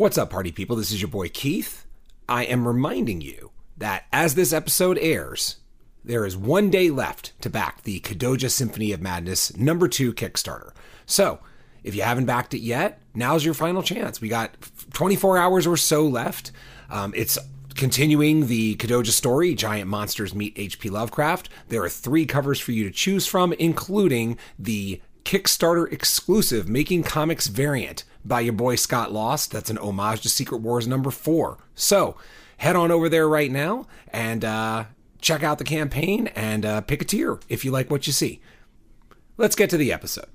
What's up, party people? This is your boy Keith. I am reminding you that as this episode airs, there is one day left to back the Kodoja Symphony of Madness number two Kickstarter. So, if you haven't backed it yet, now's your final chance. We got 24 hours or so left. Um, it's continuing the Kodoja story, Giant Monsters Meet H.P. Lovecraft. There are three covers for you to choose from, including the Kickstarter exclusive Making Comics variant by your boy Scott Lost. That's an homage to Secret Wars number four. So head on over there right now and uh, check out the campaign and uh, pick a tier if you like what you see. Let's get to the episode.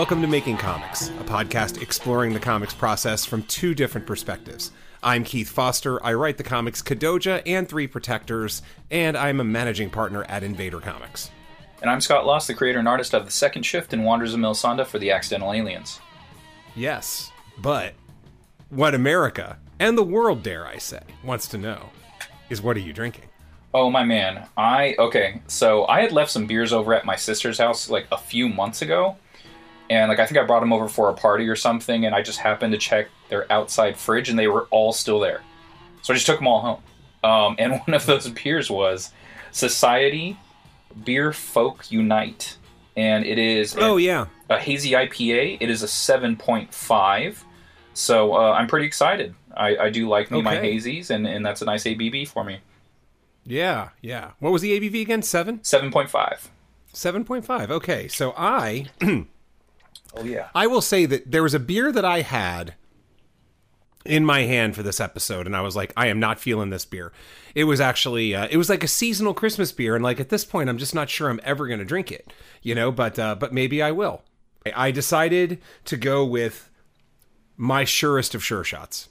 Welcome to Making Comics, a podcast exploring the comics process from two different perspectives. I'm Keith Foster. I write the comics Kodoja and Three Protectors, and I'm a managing partner at Invader Comics. And I'm Scott Lost, the creator and artist of The Second Shift and Wanderers of Melisande for the Accidental Aliens. Yes, but what America, and the world, dare I say, wants to know is what are you drinking? Oh my man, I okay. So I had left some beers over at my sister's house like a few months ago, and like I think I brought them over for a party or something, and I just happened to check their outside fridge, and they were all still there. So I just took them all home. Um, and one of those beers was Society Beer Folk Unite, and it is oh yeah a hazy IPA. It is a seven point five, so uh, I'm pretty excited. I, I do like me okay. my hazies, and, and that's a nice ABV for me. Yeah, yeah. What was the ABV again? Seven. Seven point five. Seven point five. Okay, so I. Oh yeah. I will say that there was a beer that I had in my hand for this episode and I was like I am not feeling this beer. It was actually uh, it was like a seasonal Christmas beer and like at this point I'm just not sure I'm ever going to drink it, you know, but uh, but maybe I will. I decided to go with my surest of sure shots.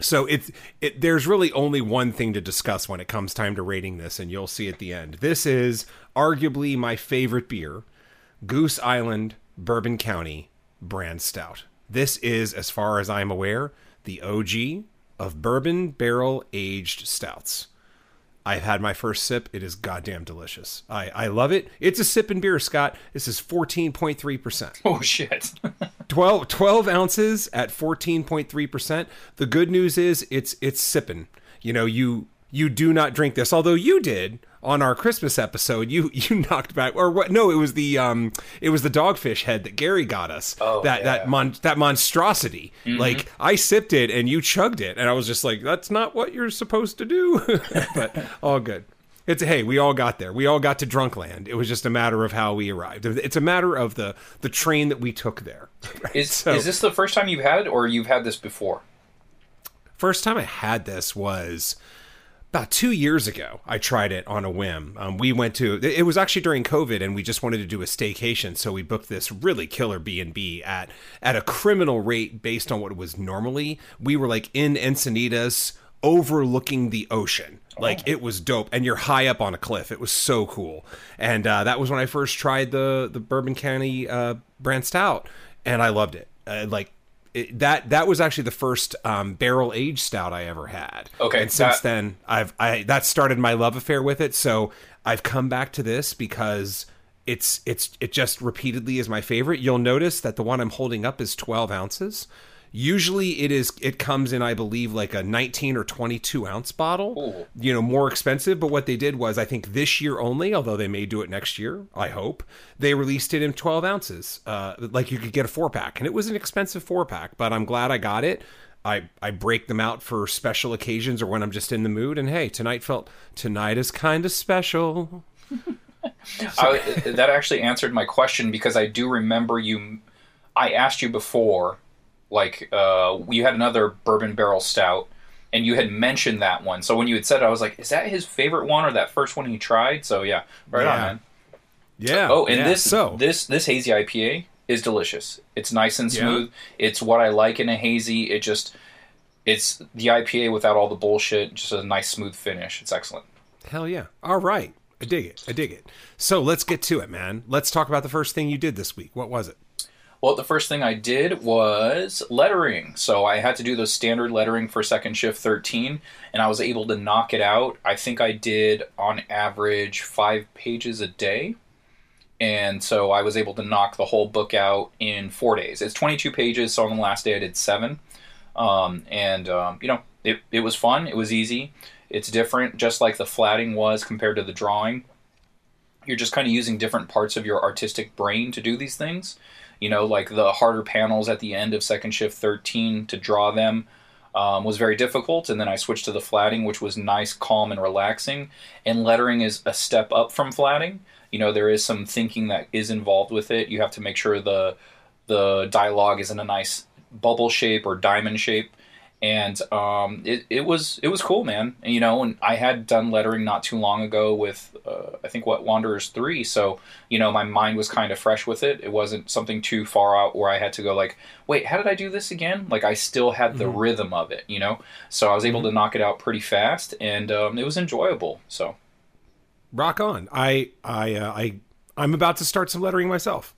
So it's it, there's really only one thing to discuss when it comes time to rating this, and you'll see at the end. This is arguably my favorite beer, Goose Island Bourbon County brand stout. This is, as far as I'm aware, the OG of bourbon barrel aged stouts. I've had my first sip. It is goddamn delicious. I, I love it. It's a sip and beer, Scott. This is 14.3%. Oh, shit. 12, 12 ounces at 14.3%. The good news is it's it's sipping. You know, you you do not drink this, although you did on our Christmas episode, you you knocked back or what? No, it was the um, it was the dogfish head that Gary got us. Oh, that yeah. that mon- that monstrosity. Mm-hmm. Like I sipped it and you chugged it, and I was just like, that's not what you're supposed to do. but all good. It's hey, we all got there. We all got to Drunkland. It was just a matter of how we arrived. It's a matter of the the train that we took there. Right? Is so, is this the first time you've had it, or you've had this before? First time I had this was about two years ago, I tried it on a whim. Um, we went to it was actually during COVID, and we just wanted to do a staycation, so we booked this really killer B and B at at a criminal rate based on what it was normally. We were like in Encinitas, overlooking the ocean. Like oh. it was dope, and you're high up on a cliff. It was so cool, and uh, that was when I first tried the the Bourbon County uh, brand stout, and I loved it. Uh, like it, that that was actually the first um, barrel aged stout I ever had. Okay, and since that... then I've I that started my love affair with it. So I've come back to this because it's it's it just repeatedly is my favorite. You'll notice that the one I'm holding up is 12 ounces. Usually it is it comes in I believe like a 19 or 22 ounce bottle. Ooh. You know, more expensive, but what they did was I think this year only, although they may do it next year, I hope. They released it in 12 ounces. Uh like you could get a 4 pack and it was an expensive 4 pack, but I'm glad I got it. I, I break them out for special occasions or when I'm just in the mood. And hey, tonight felt tonight is kind of special. I, that actually answered my question because I do remember you. I asked you before like uh, you had another bourbon barrel stout and you had mentioned that one so when you had said it i was like is that his favorite one or that first one he tried so yeah right yeah. on man yeah oh and yeah. this so this this hazy ipa is delicious it's nice and smooth yeah. it's what i like in a hazy it just it's the IPA without all the bullshit, just a nice smooth finish. It's excellent. Hell yeah. All right. I dig it. I dig it. So let's get to it, man. Let's talk about the first thing you did this week. What was it? Well, the first thing I did was lettering. So I had to do the standard lettering for second shift 13, and I was able to knock it out. I think I did on average five pages a day. And so I was able to knock the whole book out in four days. It's 22 pages, so on the last day I did seven. Um, and, um, you know, it, it was fun. It was easy. It's different, just like the flatting was compared to the drawing. You're just kind of using different parts of your artistic brain to do these things. You know, like the harder panels at the end of Second Shift 13 to draw them um, was very difficult. And then I switched to the flatting, which was nice, calm, and relaxing. And lettering is a step up from flatting. You know, there is some thinking that is involved with it. You have to make sure the the dialogue is in a nice bubble shape or diamond shape and um, it, it was it was cool, man. And, you know, and I had done lettering not too long ago with uh, I think what Wanderers three, so you know my mind was kind of fresh with it. It wasn't something too far out where I had to go like, wait, how did I do this again? Like I still had the mm-hmm. rhythm of it, you know. So I was able mm-hmm. to knock it out pretty fast, and um, it was enjoyable. So, rock on! I I uh, I I'm about to start some lettering myself.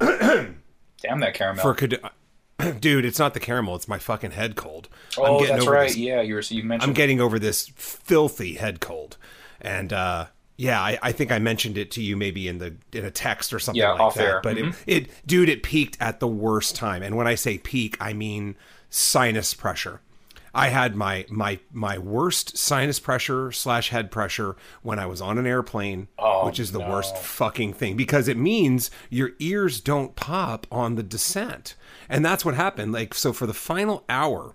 Damn that caramel for dude, it's not the caramel; it's my fucking head cold. Oh, that's right. This, yeah, you were, you mentioned. I'm getting over this filthy head cold, and uh, yeah, I, I, think I mentioned it to you maybe in the in a text or something yeah, like off that. Air. But mm-hmm. it, it, dude, it peaked at the worst time, and when I say peak, I mean sinus pressure. I had my my my worst sinus pressure slash head pressure when I was on an airplane, oh, which is the no. worst fucking thing because it means your ears don't pop on the descent, and that's what happened. Like so, for the final hour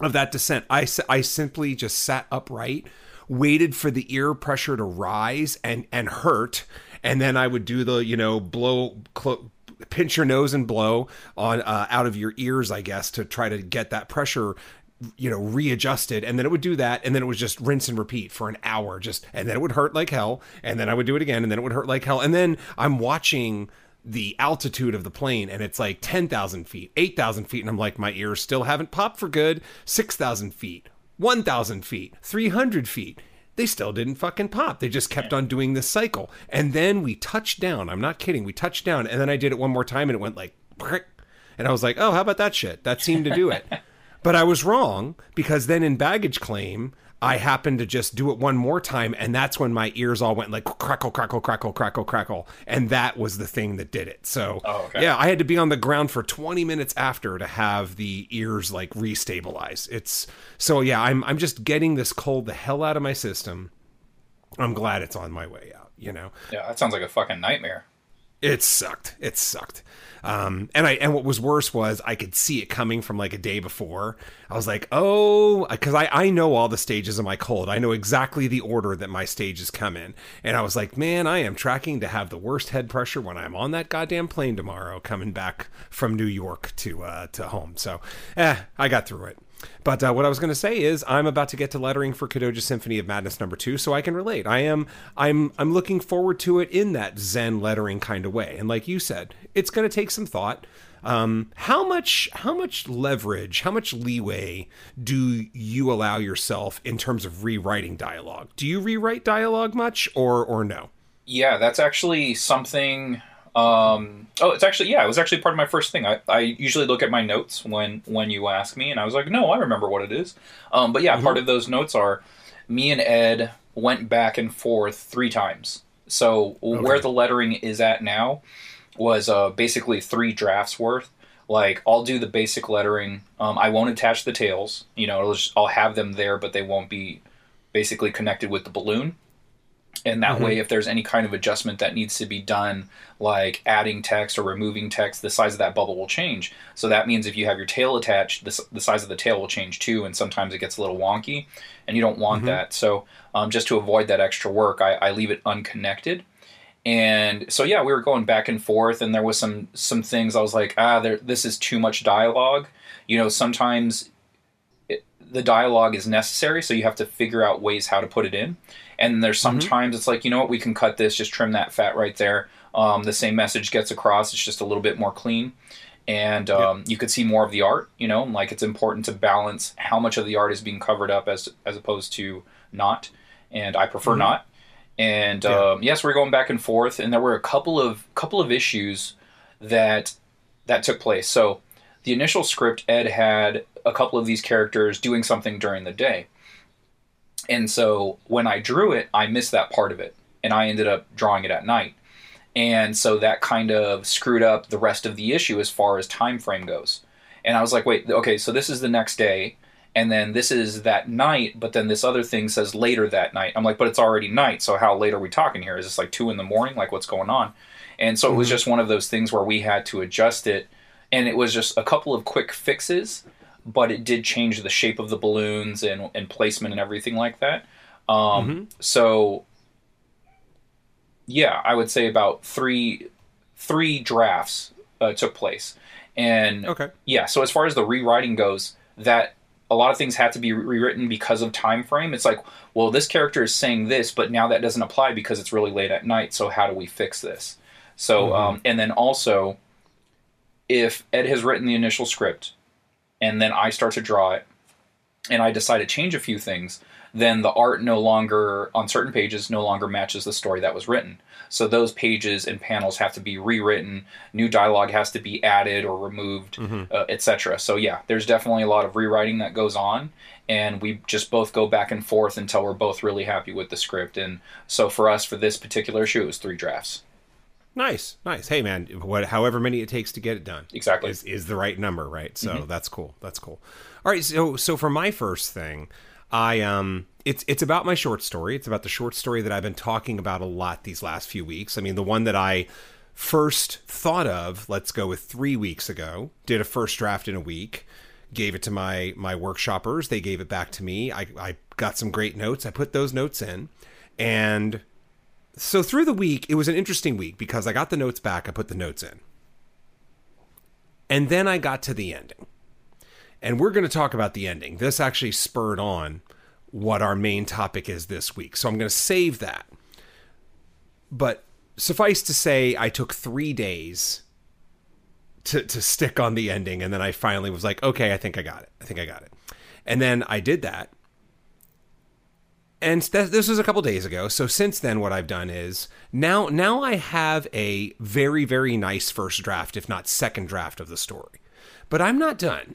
of that descent, I I simply just sat upright, waited for the ear pressure to rise and and hurt, and then I would do the you know blow. Clo- pinch your nose and blow on uh, out of your ears, I guess, to try to get that pressure you know readjusted. And then it would do that. And then it was just rinse and repeat for an hour. Just and then it would hurt like hell. And then i would do it again. And then it would hurt like hell. And then i'm watching the altitude of the plane and it's like 10,000 feet 8,000 feet and i'm like my ears still haven't popped for good 6,000 feet 1,000 feet 300 feet they still didn't fucking pop. They just kept on doing this cycle. And then we touched down. I'm not kidding. We touched down and then I did it one more time and it went like and I was like, "Oh, how about that shit? That seemed to do it." But I was wrong because then in baggage claim, I happened to just do it one more time, and that's when my ears all went like crackle, crackle, crackle, crackle, crackle, and that was the thing that did it. So, oh, okay. yeah, I had to be on the ground for 20 minutes after to have the ears like restabilize. It's so yeah, I'm I'm just getting this cold the hell out of my system. I'm glad it's on my way out. You know. Yeah, that sounds like a fucking nightmare. It sucked. It sucked. Um, and I and what was worse was I could see it coming from like a day before. I was like, oh, because I I know all the stages of my cold. I know exactly the order that my stages come in. And I was like, man, I am tracking to have the worst head pressure when I'm on that goddamn plane tomorrow, coming back from New York to uh, to home. So, eh, I got through it. But uh, what I was going to say is, I'm about to get to lettering for Kodoja Symphony of Madness number two, so I can relate. I am, I'm, I'm looking forward to it in that Zen lettering kind of way. And like you said, it's going to take some thought. Um, how much, how much leverage, how much leeway do you allow yourself in terms of rewriting dialogue? Do you rewrite dialogue much, or, or no? Yeah, that's actually something um, oh, it's actually yeah, it was actually part of my first thing. I, I usually look at my notes when when you ask me, and I was like, no, I remember what it is. Um, but yeah, mm-hmm. part of those notes are me and Ed went back and forth three times. So okay. where the lettering is at now was uh, basically three drafts worth. Like I'll do the basic lettering. Um, I won't attach the tails. You know, just, I'll have them there, but they won't be basically connected with the balloon and that mm-hmm. way if there's any kind of adjustment that needs to be done like adding text or removing text the size of that bubble will change. So that means if you have your tail attached the, the size of the tail will change too and sometimes it gets a little wonky and you don't want mm-hmm. that. So um, just to avoid that extra work I, I leave it unconnected. And so yeah we were going back and forth and there was some some things i was like ah there, this is too much dialogue. You know sometimes it, the dialogue is necessary so you have to figure out ways how to put it in and there's mm-hmm. sometimes mm-hmm. it's like, you know what, we can cut this, just trim that fat right there. Um, the same message gets across. It's just a little bit more clean. and um, you could see more of the art. You know, like it's important to balance how much of the art is being covered up as as opposed to not. And I prefer not. And Yeah. um, yes, we're going back and forth, and there were a couple of couple of issues that that took place. So the initial script, Ed had a couple of these characters doing something during the day. And so when I drew it, I missed that part of it. And I ended up drawing it at night. And so that kind of screwed up the rest of the issue as far as time frame goes. And I was like, wait, okay, so this is the next day, and then this is that night, but then this other thing says later that night. I'm like, but it's already night, so how late are we talking here? Is this like two in the morning? Like what's going on? And so it was mm-hmm. just one of those things where we had to adjust it, and it was just a couple of quick fixes, but it did change the shape of the balloons and, and placement and everything like that. Um, So yeah, I would say about three three drafts uh, took place, and Okay. yeah. So as far as the rewriting goes, that a lot of things had to be rewritten because of time frame. It's like, well, this character is saying this, but now that doesn't apply because it's really late at night. So how do we fix this? So um, and then also, if Ed has written the initial script, and then I start to draw it, and I decide to change a few things, then the art no longer on certain pages no longer matches the story that was written. So those pages and panels have to be rewritten, new dialogue has to be added or removed, uh, etc. So yeah, there's definitely a lot of rewriting that goes on, and we just both go back and forth until we're both really happy with the script. And so for us, for this particular issue, it was three drafts. Nice, nice. Hey, man, what, however many it takes to get it done, Exactly. is, is the right number, right? So that's cool. That's cool. All right, so so for my first thing, I um, it's it's about my short story. It's about the short story that I've been talking about a lot these last few weeks. I mean, the one that I first thought of, let's go with three weeks ago, did a first draft in a week, gave it to my my workshoppers. They gave it back to me. I I got some great notes. I put those notes in, and so through the week, it was an interesting week because I got the notes back, I put the notes in. And then I got to the ending. And we're going to talk about the ending. This actually spurred on what our main topic is this week. So I'm going to save that. But suffice to say, I took three days to, to stick on the ending. And then I finally was like, okay, I think I got it. I think I got it. And then I did that and th- this was a couple days ago. So since then what i've done is now now i have a very very nice first draft if not second draft of the story. But i'm not done.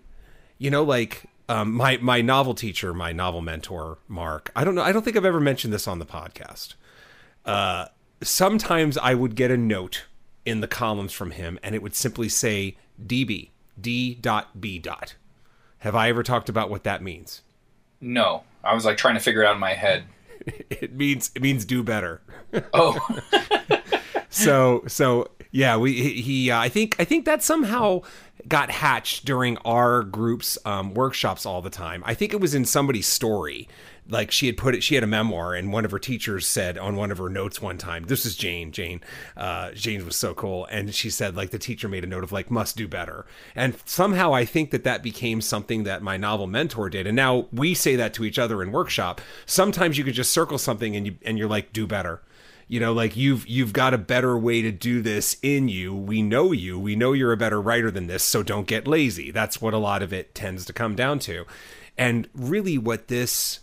You know like um, my my novel teacher my novel mentor mark i don't know i don't think i've ever mentioned this on the podcast. Uh, sometimes i would get a note in the columns from him and it would simply say db d dot b dot. Have i ever talked about what that means? No, I was like trying to figure it out in my head. it means it means do better Oh, so so yeah we he, he uh, i think i think that somehow got hatched during our group's um, workshops all the time. I think it was in somebody's story. Like she had put it she had a memoir and one of her teachers said on one of her notes one time this is jane jane uh, jane was so cool. And she said like the teacher made a note of like must do better. And somehow i think that that became something that my novel mentor did. And now we say that to each other in workshop. Sometimes you could just circle something and you and you're like do better you know like you've you've got a better way to do this in you. We know you. We know you're a better writer than this so don't get lazy. That's what a lot of it tends to come down to. And really what this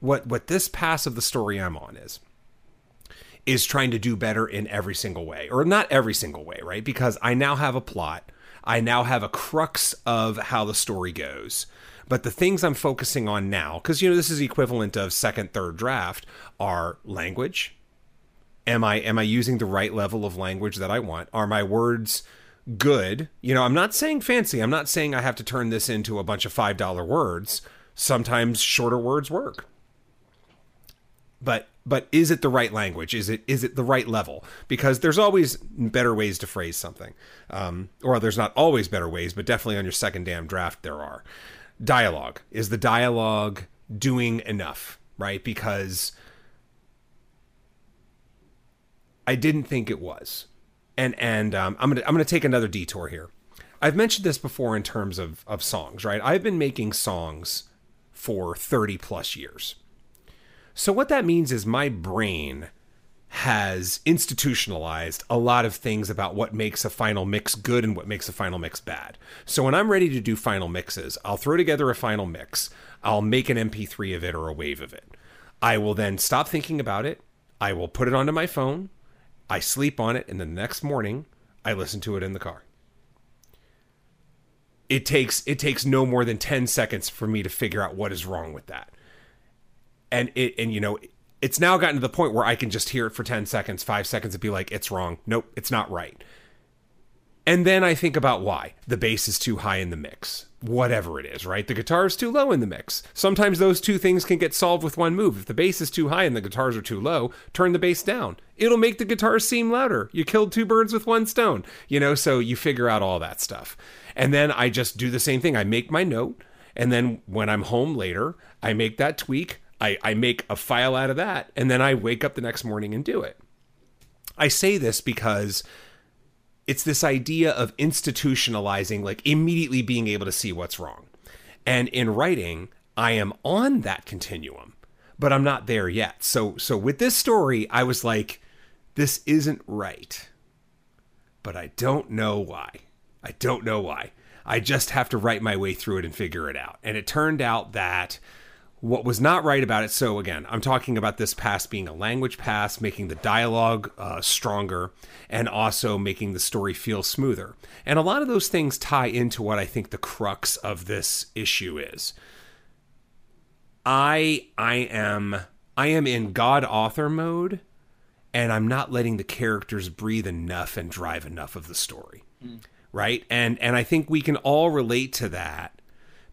what what this pass of the story i'm on is is trying to do better in every single way or not every single way right? Because i now have a plot. I now have a crux of how the story goes. But the things i'm focusing on now because you know this is equivalent of second third draft are language am i am i using the right level of language that i want? Are my words good? You know i'm not saying fancy. I'm not saying i have to turn this into a bunch of five dollar words. Sometimes shorter words work. But but is it the right language? Is it is it the right level? Because there's always better ways to phrase something. Um, or there's not always better ways but definitely on your second damn draft there are. Dialogue. Is the dialogue doing enough right? Because I didn't think it was, and and um, I'm gonna I'm gonna take another detour here. I've mentioned this before in terms of of songs, right? I've been making songs for 30 plus years. So what that means is my brain has institutionalized a lot of things about what makes a final mix good and what makes a final mix bad. So when I'm ready to do final mixes, I'll throw together a final mix. I'll make an MP3 of it or a wave of it. I will then stop thinking about it. I will put it onto my phone. I sleep on it, and the next morning I listen to it in the car. It takes it takes no more than 10 seconds for me to figure out what is wrong with that. And it and you know, it's now gotten to the point where I can just hear it for 10 seconds, 5 seconds and be like it's wrong. Nope, it's not right. And then I think about why. The bass is too high in the mix. Whatever it is, right? The guitar is too low in the mix. Sometimes those two things can get solved with one move. If the bass is too high and the guitars are too low, turn the bass down. It'll make the guitars seem louder. You killed two birds with one stone. You know, so you figure out all that stuff. And then I just do the same thing. I make my note. And then when I'm home later, I make that tweak. I, I make a file out of that. And then I wake up the next morning and do it. I say this because it's this idea of institutionalizing, like immediately being able to see what's wrong. And in writing, I am on that continuum, but I'm not there yet. So so with this story, I was like, this isn't right. But I don't know why. I don't know why. I just have to write my way through it and figure it out. And it turned out that what was not right about it so again i'm talking about this pass being a language pass making the dialogue uh, stronger and also making the story feel smoother. And a lot of those things tie into what i think the crux of this issue is. I i am i am in god author mode and i'm not letting the characters breathe enough and drive enough of the story mm. right? And and i think we can all relate to that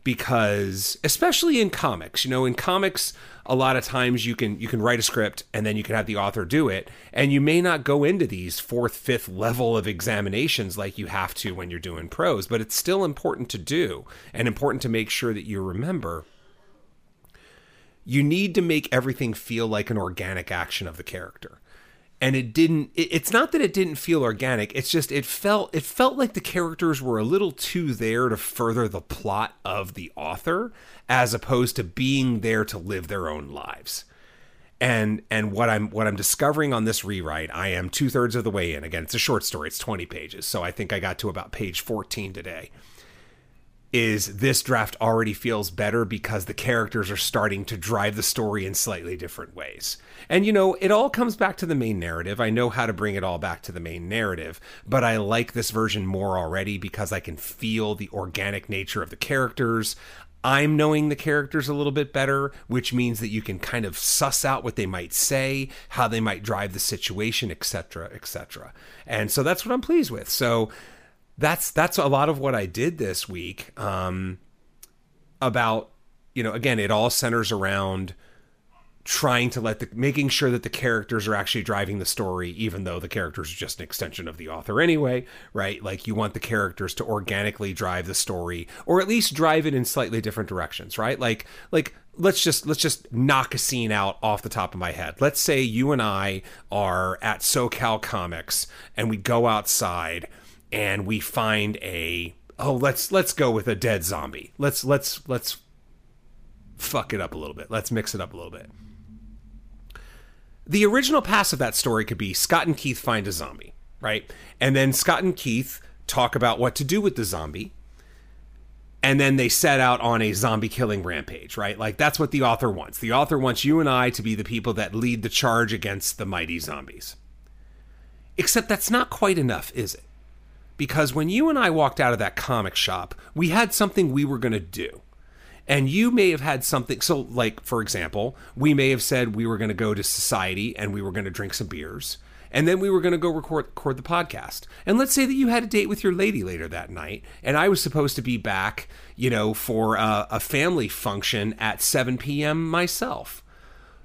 because especially in comics you know in comics a lot of times you can you can write a script and then you can have the author do it and you may not go into these fourth fifth level of examinations like you have to when you're doing prose but it's still important to do and important to make sure that you remember. You need to make everything feel like an organic action of the character and it didn't it, it's not that it didn't feel organic it's just it felt it felt like the characters were a little too there to further the plot of the author as opposed to being there to live their own lives. And and what i'm what i'm discovering on this rewrite i am two-thirds of the way in. Again it's a short story it's 20 pages so i think i got to about page 14 today is this draft already feels better because the characters are starting to drive the story in slightly different ways. And you know, it all comes back to the main narrative. I know how to bring it all back to the main narrative, but I like this version more already because I can feel the organic nature of the characters. I'm knowing the characters a little bit better, which means that you can kind of suss out what they might say, how they might drive the situation, etc., etc. And so that's what I'm pleased with. So that's that's a lot of what I did this week. Um, about you know, again, it all centers around trying to let the making sure that the characters are actually driving the story even though the characters are just an extension of the author anyway right like you want the characters to organically drive the story or at least drive it in slightly different directions right like like let's just let's just knock a scene out off the top of my head let's say you and i are at socal comics and we go outside and we find a oh let's let's go with a dead zombie. Let's let's let's fuck it up a little bit. Let's mix it up a little bit. The original pass of that story could be Scott and Keith find a zombie, right? And then Scott and Keith talk about what to do with the zombie. And then they set out on a zombie killing rampage, right? Like that's what the author wants. The author wants you and I to be the people that lead the charge against the mighty zombies. Except that's not quite enough, is it? Because when you and I walked out of that comic shop, we had something we were going to do. And you may have had something. So, like, for example, we may have said we were going to go to society and we were going to drink some beers. And then we were going to go record, record the podcast. And let's say that you had a date with your lady later that night. And I was supposed to be back, you know, for a, a family function at 7 p.m. myself.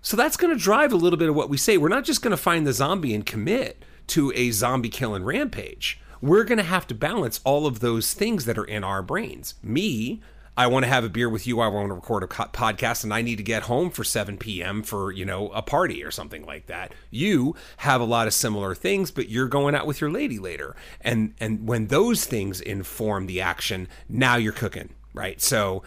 So that's going to drive a little bit of what we say. We're not just going to find the zombie and commit to a zombie killing rampage we're going to have to balance all of those things that are in our brains. Me, I want to have a beer with you. I want to record a podcast and I need to get home for 7 p.m. for, you know, a party or something like that. You have a lot of similar things, but you're going out with your lady later. And and when those things inform the action, now you're cooking, right? So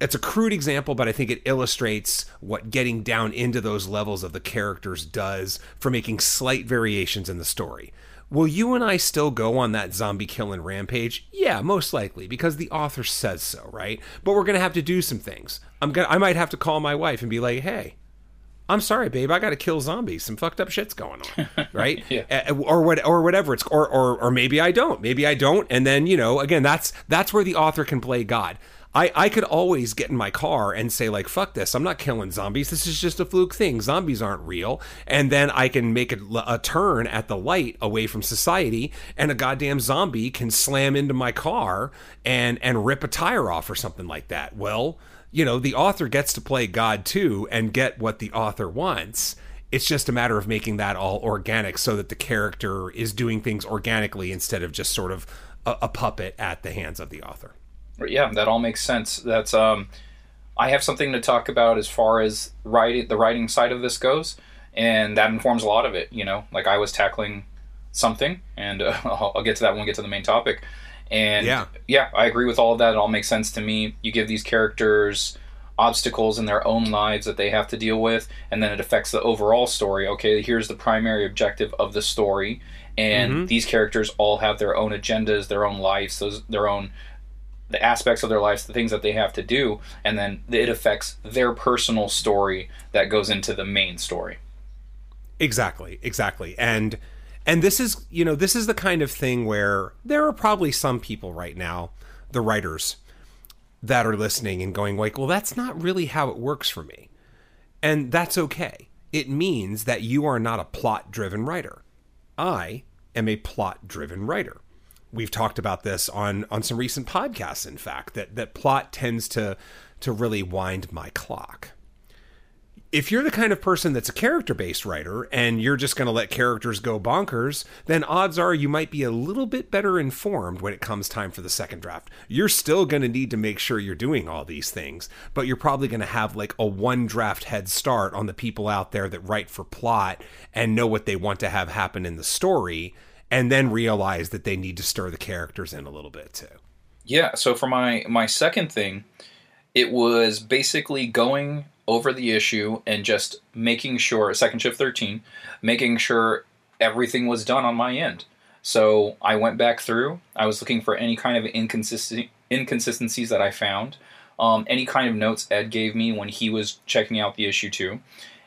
it's a crude example, but I think it illustrates what getting down into those levels of the characters does for making slight variations in the story. Will you and I still go on that zombie killing rampage? Yeah, most likely, because the author says so, right? But we're gonna have to do some things. I'm gonna I might have to call my wife and be like, hey, I'm sorry, babe. I got to kill zombies. Some fucked up shit's going on, right? yeah. Or what, or whatever. It's or, or or maybe I don't. Maybe I don't. And then you know, again, that's that's where the author can play God. I, I could always get in my car and say like fuck this i'm not killing zombies. This is just a fluke thing. Zombies aren't real. And then i can make a, a, turn at the light away from society and a goddamn zombie can slam into my car and and rip a tire off or something like that. Well you know the author gets to play god too and get what the author wants. It's just a matter of making that all organic so that the character is doing things organically instead of just sort of a, a puppet at the hands of the author yeah, that all makes sense. That's um, I have something to talk about as far as writing the writing side of this goes, and that informs a lot of it. You know, like I was tackling something, and uh, I'll, I'll, get to that when we get to the main topic. And yeah, yeah, I agree with all of that. It all makes sense to me. You give these characters obstacles in their own lives that they have to deal with, and then it affects the overall story. Okay, here's the primary objective of the story, and mm-hmm. these characters all have their own agendas, their own lives, those their own the aspects of their lives, the things that they have to do, and then it affects their personal story that goes into the main story. Exactly, exactly. And and this is, you know, this is the kind of thing where there are probably some people right now, the writers that are listening and going like, "Well, that's not really how it works for me." And that's okay. It means that you are not a plot-driven writer. I am a plot-driven writer we've talked about this on on some recent podcasts in fact that that plot tends to to really wind my clock if you're the kind of person that's a character based writer and you're just going to let characters go bonkers, then odds are you might be a little bit better informed when it comes time for the second draft. You're still going to need to make sure you're doing all these things, but you're probably going to have like a one draft head start on the people out there that write for plot and know what they want to have happen in the story and then realize that they need to stir the characters in a little bit too. Yeah, so for my my second thing, it was basically going over the issue and just making sure second shift 13, making sure everything was done on my end. So I went back through. I was looking for any kind of inconsistent inconsistencies that I found, um, any kind of notes Ed gave me when he was checking out the issue too,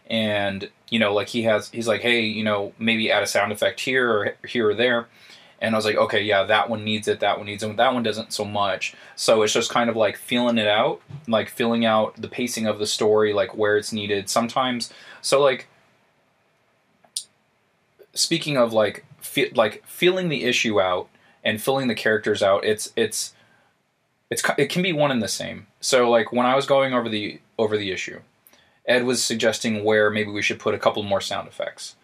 and you know, like he has, he's like, hey, you know, maybe add a sound effect here or here or there. And I was like, okay, yeah, that one needs it, that one needs it, that one doesn't so much. So it's just kind of like feeling it out, like filling out the pacing of the story, like where it's needed. Sometimes, so like, speaking of like, fe- like feeling the issue out and filling the characters out, it's it's it's it can be one and the same. So like when I was going over the over the issue, Ed was suggesting where maybe we should put a couple more sound effects.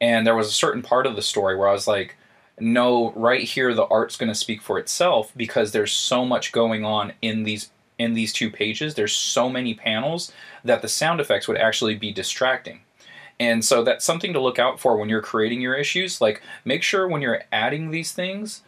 And there was a certain part of the story where I was like, no, right here the art's going to speak for itself because there's so much going on in these in these two pages. There's so many panels that the sound effects would actually be distracting. And so that's something to look out for when you're creating your issues. Like make sure when you're adding these things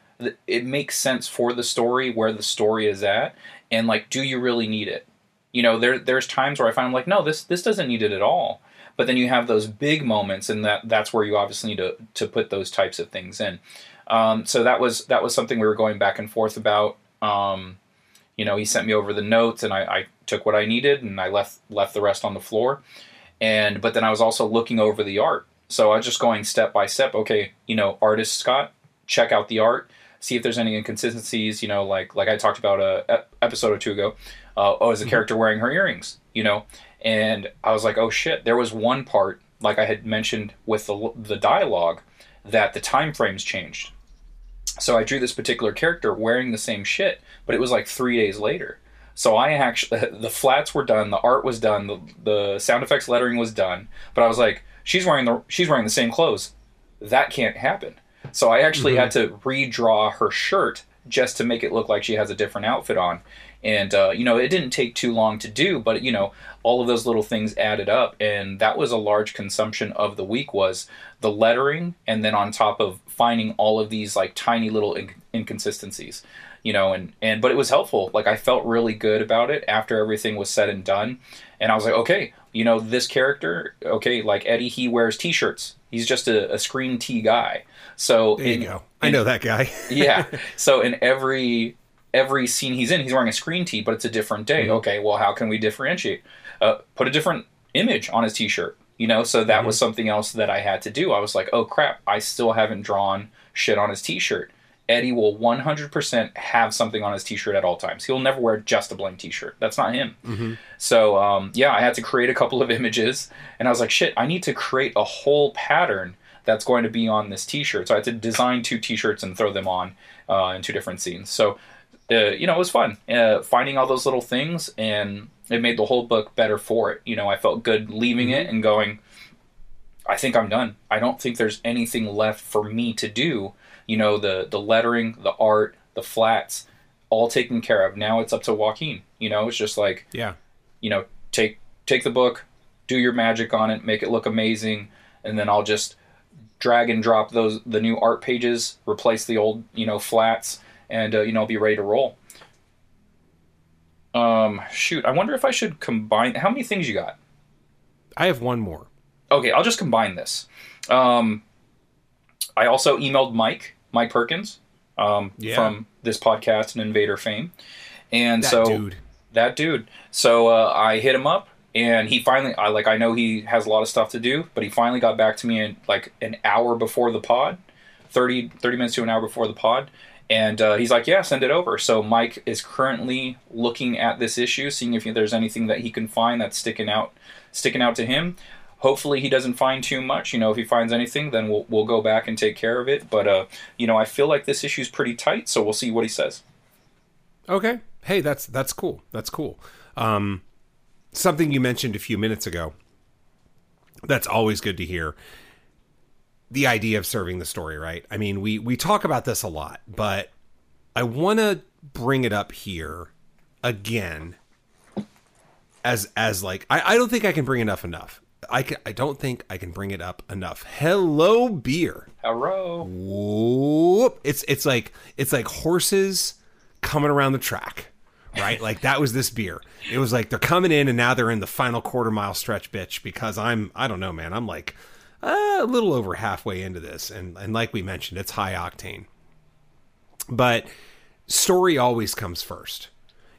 it makes sense for the story where the story is at and like do you really need it? You know, there there's times where I find I'm like, no, this this doesn't need it at all. But then you have those big moments, and that that's where you obviously need to to put those types of things in. Um, so that was that was something we were going back and forth about. Um, you know, he sent me over the notes, and I, I took what I needed, and I left left the rest on the floor. And but then I was also looking over the art, so I was just going step by step. Okay, you know, artist Scott, check out the art, see if there's any inconsistencies. You know, like like I talked about a episode or two ago uh, oh, is the mm-hmm. character wearing her earrings? You know, and I was like, oh shit. There was one part, like I had mentioned with the the dialogue, that the time frames changed. So I drew this particular character wearing the same shit, but it was like three days later. So I actually the flats were done, the art was done, the the sound effects lettering was done, but I was like, she's wearing the she's wearing the same clothes. That can't happen. So I actually mm-hmm. had to redraw her shirt just to make it look like she has a different outfit on and uh, you know it didn't take too long to do but you know all of those little things added up and that was a large consumption of the week was the lettering and then on top of finding all of these like tiny little inc- inconsistencies you know, and and but it was helpful. Like I felt really good about it after everything was said and done, and I was like, okay, you know, this character, okay, like Eddie, he wears t-shirts. He's just a, a screen T guy. So there you in, go. I in, know that guy. yeah. So in every every scene he's in, he's wearing a screen tee, but it's a different day. Mm-hmm. Okay, well, how can we differentiate? Uh, put a different image on his t-shirt. You know, so that mm-hmm. was something else that I had to do. I was like, oh crap, I still haven't drawn shit on his t-shirt. Eddie will 100% have something on his t-shirt at all times. He'll never wear just a blank t-shirt. That's not him. Mm-hmm. So um, yeah, I had to create a couple of images, and I was like, shit, I need to create a whole pattern that's going to be on this t-shirt. So I had to design two t-shirts and throw them on uh, in two different scenes. So uh, you know, it was fun uh, finding all those little things, and it made the whole book better for it. You know, I felt good leaving mm-hmm. it and going. I think I'm done. I don't think there's anything left for me to do you know the the lettering, the art, the flats, all taken care of. Now it's up to Joaquin. You know, it's just like yeah, you know, take take the book, do your magic on it, make it look amazing, and then I'll just drag and drop those the new art pages, replace the old you know flats, and uh, you know I'll be ready to roll. Um, shoot, I wonder if I should combine. How many things you got? I have one more. Okay, I'll just combine this. Um, I also emailed Mike Mike Perkins um, yeah. from this podcast and Invader fame. And that so dude. that dude. So uh, I hit him up and he finally I like I know he has a lot of stuff to do, but he finally got back to me in like an hour before the pod. 30, 30 minutes to an hour before the pod. And uh, he's like, yeah, send it over. So Mike is currently looking at this issue, seeing if there's anything that he can find that's sticking out, sticking out to him hopefully he doesn't find too much. You know, if he finds anything, then we'll we'll go back and take care of it. But uh, you know, I feel like this issue is pretty tight, so we'll see what he says. Okay. Hey, that's that's cool. That's cool. Um, something you mentioned a few minutes ago. That's always good to hear. The idea of serving the story, right? I mean, we we talk about this a lot, but I want to bring it up here again as as like I, I don't think I can bring enough enough. I can. I don't think I can bring it up enough. Hello, beer. Hello. Whoop! It's it's like it's like horses coming around the track, right? like that was this beer. It was like they're coming in and now they're in the final quarter mile stretch, bitch. Because I'm I don't know, man. I'm like a little over halfway into this, and and like we mentioned, it's high octane. But story always comes first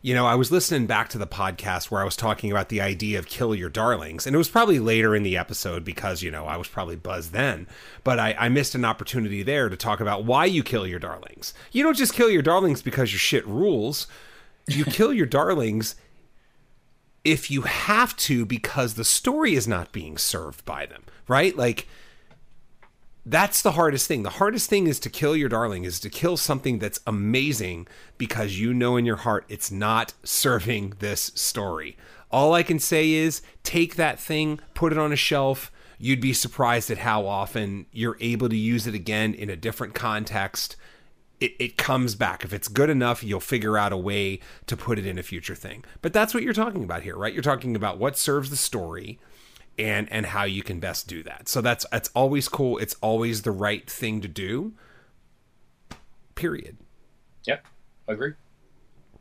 you know, I was listening back to the podcast where I was talking about the idea of kill your darlings, and it was probably later in the episode because, you know, I was probably buzzed then. But I, I missed an opportunity there to talk about why you kill your darlings. You don't just kill your darlings because your shit rules. You kill your darlings if you have to because the story is not being served by them, right? Like, that's the hardest thing. The hardest thing is to kill your darling, is to kill something that's amazing because you know in your heart it's not serving this story. All I can say is take that thing, put it on a shelf. You'd be surprised at how often you're able to use it again in a different context. It, it comes back. If it's good enough, you'll figure out a way to put it in a future thing. But that's what you're talking about here, right? You're talking about what serves the story and and how you can best do that. So that's that's always cool. It's always the right thing to do. Period. Yep, agree.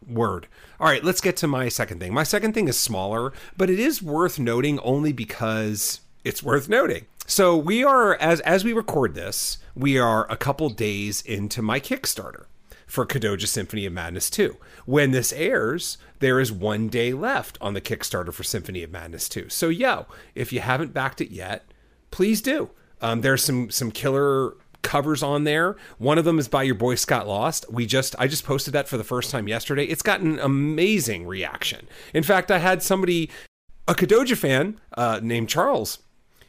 Word. All right, let's get to my second thing. My second thing is smaller, but it is worth noting only because it's worth noting. So we are as as we record this, we are a couple days into my Kickstarter for Kodoja Symphony of Madness 2. When this airs, there is one day left on the Kickstarter for Symphony of Madness 2. So, yo, if you haven't backed it yet, please do. Um, there's some some killer covers on there. One of them is by your boy Scott Lost. We just I just posted that for the first time yesterday. It's gotten amazing reaction. In fact, I had somebody, a Kodoja fan uh, named Charles.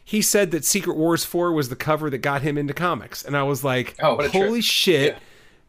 He said that Secret Wars 4 was the cover that got him into comics. And I was like, oh, holy shit. Yeah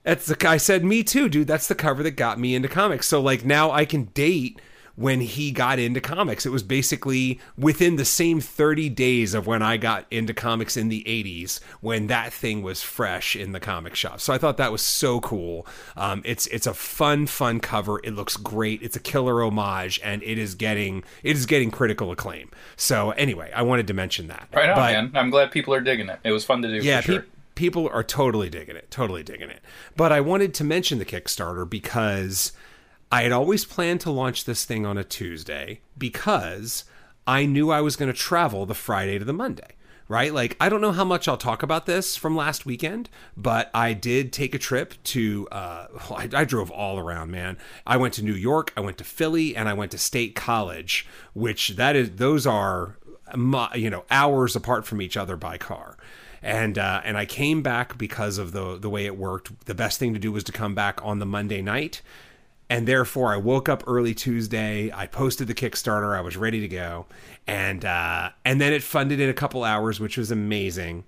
that's the I said me too, dude. That's the cover that got me into comics. So like now I can date when he got into comics. It was basically within the same 30 days of when I got into comics in the 80s when that thing was fresh in the comic shop. So I thought that was so cool. Um, it's it's a fun fun cover. It looks great. It's a killer homage and it is getting it is getting critical acclaim. So anyway, I wanted to mention that. Right on, but, man. I'm glad people are digging it. It was fun to do. Yeah, pe- people are totally digging it, totally digging it. But I wanted to mention the Kickstarter because I had always planned to launch this thing on a Tuesday because I knew I was going to travel the Friday to the Monday right? Like, I don't know how much I'll talk about this from last weekend, but I did take a trip to, uh, I, I, drove all around, man. I went to New York, I went to Philly, and I went to State College, which that is, those are, you know, hours apart from each other by car. And uh, and I came back because of the the way it worked. The best thing to do was to come back on the Monday night and therefore I woke up early Tuesday. I posted the Kickstarter. I was ready to go, and uh, and then it funded in a couple hours, which was amazing.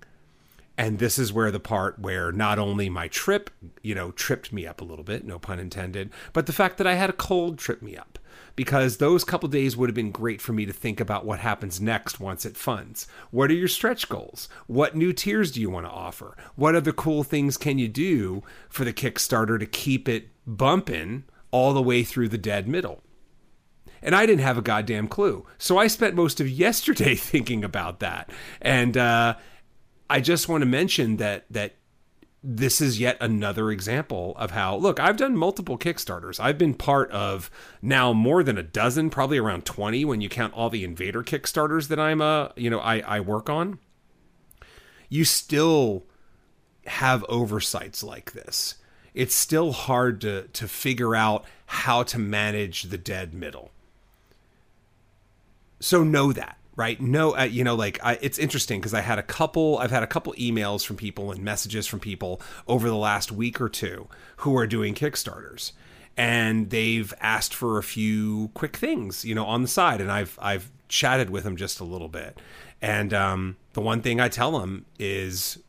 And this is where the part where not only my trip, you know, tripped me up a little bit, no pun intended, but the fact that I had a cold tripped me up because those couple days would have been great for me to think about what happens next once it funds. What are your stretch goals? What new tiers do you want to offer? What other cool things can you do for the Kickstarter to keep it bumping all the way through the dead middle. And I didn't have a goddamn clue. So I spent most of yesterday thinking about that. And uh, I just want to mention that that this is yet another example of how look i've done multiple kickstarters. I've been part of now more than a dozen probably around 20 when you count all the invader kickstarters that i'm uh you know i i work on. You still have oversights like this. It's still hard to to figure out how to manage the dead middle. So know that, right? no uh, you know, like I, it's interesting because I had a couple, I've had a couple emails from people and messages from people over the last week or two who are doing Kickstarters, and they've asked for a few quick things, you know, on the side, and I've I've chatted with them just a little bit, and um, the one thing I tell them is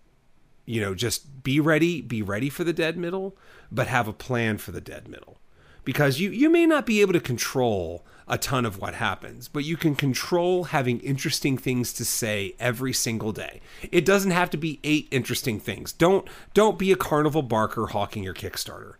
you know, just be ready, be ready for the dead middle, but have a plan for the dead middle. Because you, you may not be able to control a ton of what happens, but you can control having interesting things to say every single day. It doesn't have to be eight interesting things. Don't don't be a carnival barker hawking your Kickstarter.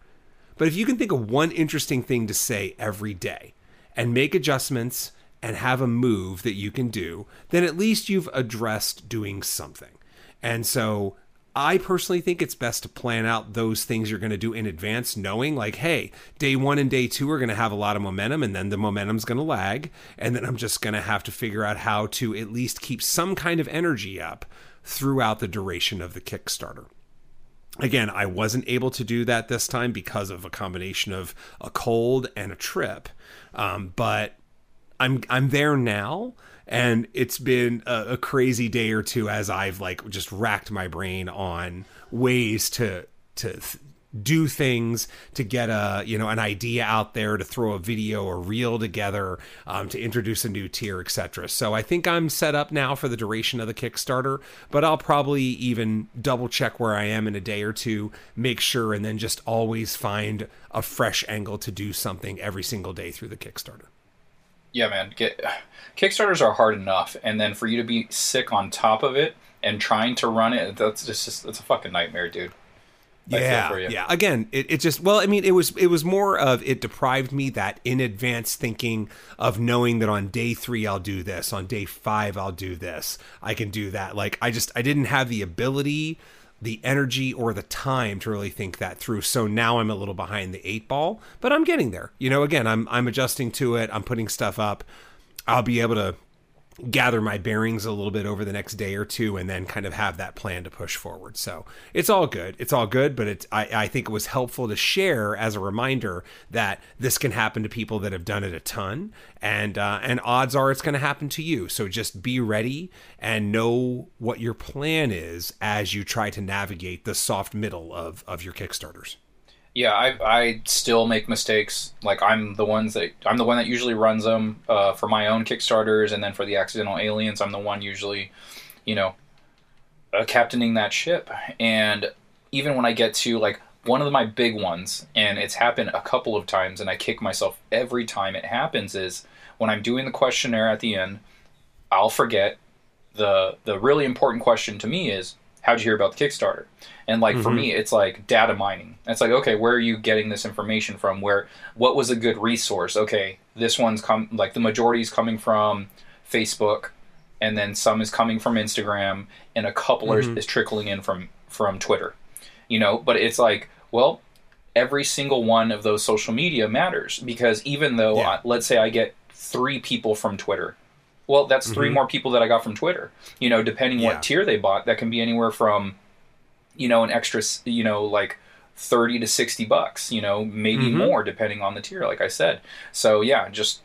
But if you can think of one interesting thing to say every day and make adjustments and have a move that you can do, then at least you've addressed doing something. And so I personally think it's best to plan out those things you're going to do in advance, knowing like, hey, day one and day two are going to have a lot of momentum, and then the momentum's going to lag. And then I'm just going to have to figure out how to at least keep some kind of energy up throughout the duration of the Kickstarter. Again, I wasn't able to do that this time because of a combination of a cold and a trip. Um, but I'm I'm there now and it's been a, a, crazy day or two as I've like just racked my brain on ways to to th- do things to get a you know an idea out there to throw a video or reel together um, to introduce a new tier etc so i think i'm set up now for the duration of the kickstarter but i'll probably even double check where i am in a day or two make sure and then just always find a fresh angle to do something every single day through the kickstarter yeah, man. Get Kickstarters are hard enough, and then for you to be sick on top of it and trying to run it, that's just that's a fucking nightmare, dude. yeah, yeah. Again, it, it just well, I mean, it was it was more of it deprived me that in advance thinking of knowing that on day three I'll do this, on day five I'll do this, I can do that. Like I just I didn't have the ability the energy or the time to really think that through. So now I'm a little behind the eight ball, but I'm getting there. You know, again, I'm I'm adjusting to it. I'm putting stuff up. I'll be able to gather my bearings a little bit over the next day or two and then kind of have that plan to push forward. So it's all good. It's all good, but it's I, I think it was helpful to share as a reminder that this can happen to people that have done it a ton and uh, and odds are it's going to happen to you. So just be ready and know what your plan is as you try to navigate the soft middle of, of your Kickstarters yeah, I I still make mistakes. Like I'm the ones that I'm the one that usually runs them uh, for my own Kickstarters, and then for the accidental aliens, I'm the one usually, you know, uh, captaining that ship. And even when I get to like one of my big ones, and it's happened a couple of times, and I kick myself every time it happens, is when I'm doing the questionnaire at the end, I'll forget the the really important question to me is how'd you hear about the Kickstarter? And like mm-hmm. for me, it's like data mining. It's like, okay, where are you getting this information from? Where what was a good resource? Okay, this one's come like the majority is coming from Facebook, and then some is coming from Instagram, and a couple mm-hmm. is trickling in from from Twitter, you know. But it's like, well, every single one of those social media matters because even though, Yeah. I, let's say, I get three people from Twitter, well, that's 3 more people that I got from Twitter. You know, depending Mm-hmm. Yeah. what tier they bought, that can be anywhere from, you know, an extra, you know, like. 30 to 60 bucks you know maybe Mhm. more depending on the tier like i said so yeah just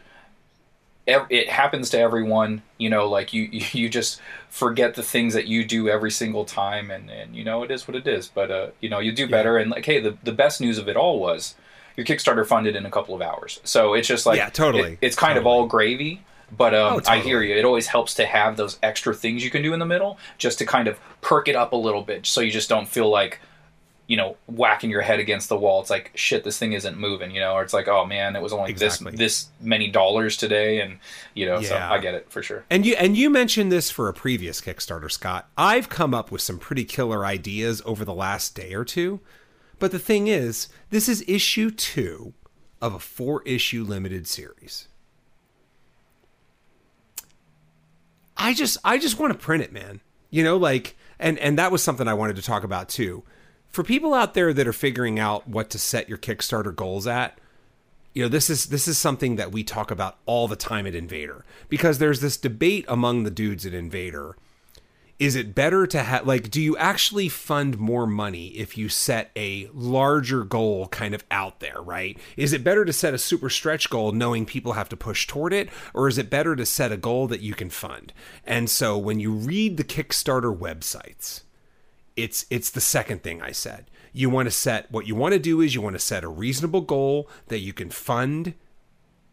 it happens to everyone you know like you you just forget the things that you do every single time and and you know it is what it is but uh you know you do better and like hey the, the best news of it all was your kickstarter funded in a couple of hours so it's just like Yeah, totally. it- it's kind of all gravy but um, Oh, I hear you. It always helps to have those extra things you can do in the middle, just to kind of perk it up a little bit, so you just don't feel like, you know, whacking your head against the wall. It's like shit, this thing isn't moving, you know, or it's like, oh man, it was only Exactly. this this many dollars today, and you know, so I get it for sure. And you and you mentioned this for a previous Kickstarter, Scott. I've come up with some pretty killer ideas over the last day or two. But the thing is, this is issue 2 of a 4-issue limited series. I just I just want to print it, man. You know, like and and that was something I wanted to talk about too. For people out there that are figuring out what to set your Kickstarter goals at, you know this is this is something that we talk about all the time at invader because there's this debate among the dudes at invader is it better to have like do you actually fund more money if you set a larger goal kind of out there right is it better to set a super stretch goal knowing people have to push toward it or is it better to set a goal that you can fund and so when you read the kickstarter websites it's it's the second thing I said. You want to set what you want to do is you want to set a reasonable goal that you can fund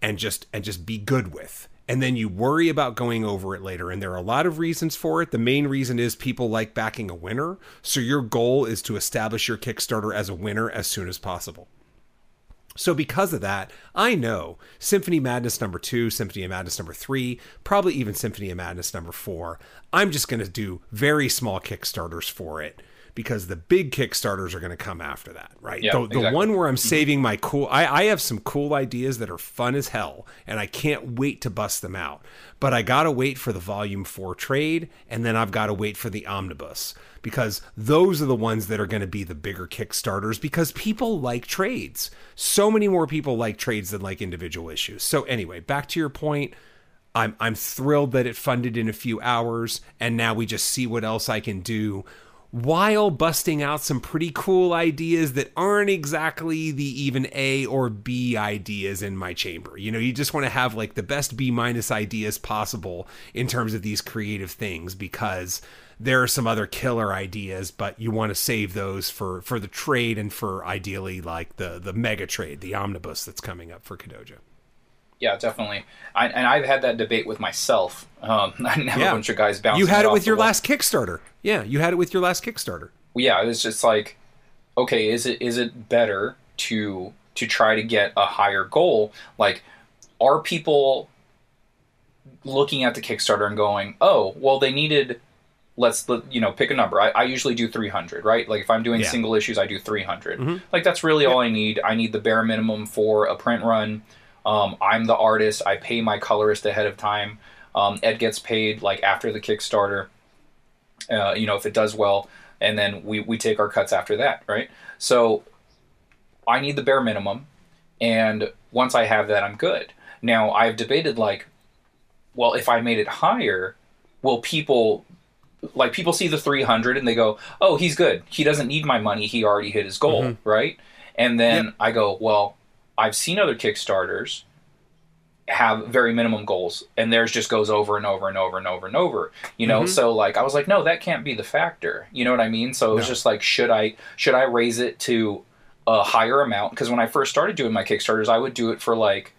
and just and just be good with. And then you worry about going over it later. And there are a lot of reasons for it. The main reason is people like backing a winner. So your goal is to establish your Kickstarter as a winner as soon as possible. So because of that, I know Symphony Madness number 2, Symphony of Madness number 3, probably even Symphony of Madness number 4, I'm just going to do very small kickstarters for it because the big kickstarters are going to come after that, right? Yeah, the, the exactly. one where I'm mm-hmm. saving my cool I, I have some cool ideas that are fun as hell and I can't wait to bust them out. But I got to wait for the volume 4 trade and then I've got to wait for the omnibus because those are the ones that are going to be the bigger kickstarters because people like trades. So many more people like trades than like individual issues. So anyway, back to your point, I'm I'm thrilled that it funded in a few hours and now we just see what else I can do while busting out some pretty cool ideas that aren't exactly the even A or B ideas in my chamber. You know, you just want to have like the best B minus ideas possible in terms of these creative things because there are some other killer ideas, but you want to save those for for the trade and for ideally like the the mega trade, the omnibus that's coming up for Kodoja. Yeah, definitely. I, and I've had that debate with myself. Um, I have Yeah. a bunch of guys bouncing. You had it off with your last Kickstarter. Yeah, you had it with your last Kickstarter. yeah, it's just like, okay, is it is it better to to try to get a higher goal? Like, are people looking at the Kickstarter and going, oh, well, they needed, let's you know, pick a number. I, I usually do three hundred, right? Like if I'm doing Yeah. single issues, I do three Mhm. Like that's really all I need. I need the bare minimum for a print run. Um, I'm the artist. I pay my colorist ahead of time. Um, Ed gets paid like after the Kickstarter. Uh, you know, if it does well, and then we we take our cuts after that, right? So I need the bare minimum, and once I have that, I'm good. Now I've debated like, well, if I made it higher, will people like people see the 300 and they go, "Oh, he's good. He doesn't need my money. He already hit his goal, right?" And then I go, "Well, I've seen other Kickstarters have very minimum goals and theirs just goes over and over and over and over and over you know? So like i was like no that can't be the factor. You know what i mean? So it was No. just like should i should i raise it to a higher amount? Because when i first started doing my kickstarters i would do it for like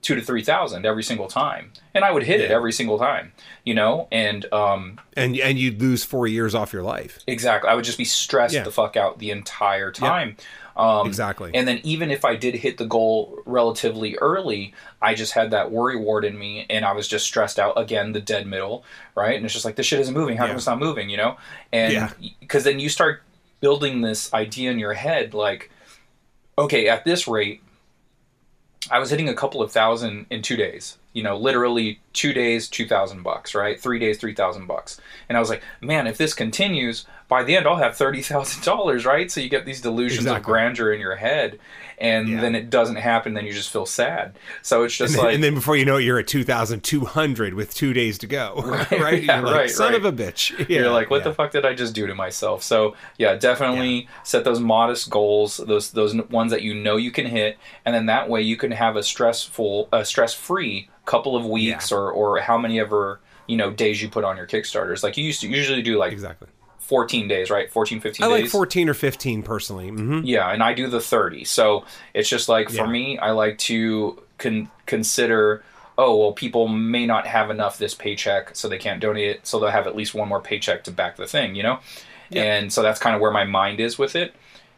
two to three thousand every single time and i would hit it every single time you know? And um And and you'd lose four years off your life. exactly. I would just be stressed Yeah. the fuck out the entire time um Exactly. and then even if I did hit the goal relatively early, I just had that worry ward in me and I was just stressed out again, the dead middle, right? And it's just like this shit isn't moving. How Yeah. come it's not moving, you know? And Yeah. because then you start building this idea in your head like, okay, at this rate, I was hitting a couple of thousand in two days. you know, literally two days, two thousand bucks, right? Three days, three thousand bucks. And I was like, man, if this continues, by the end, I'll have thirty thousand dollars, right? So you get these delusions Exactly. of grandeur in your head, and Yeah. then it doesn't happen. Then you just feel sad. So it's just and, then, like, and then before you know it, you're at 2,200 with two days to go. Right? Yeah, You're like, right, Son right. of a bitch. Yeah, you're like, what yeah. the fuck did I just do to myself? So yeah, definitely set those modest goals, those those ones that you know you can hit, and then that way you can have a stressful, a stress free couple of weeks Yeah. Or or how many ever you know days you put on your kickstarters. Like you used to usually do like Exactly. 14 days, right? 14, 15 I like days. 14 or 15 personally. hmm Yeah, and I do the 30. So it's just like for Yeah. me, I like to con- consider oh, well, people may not have enough this paycheck, so they can't donate it, so they'll have at least one more paycheck to back the thing, you know? Yeah. And so that's kind of where my mind is with it.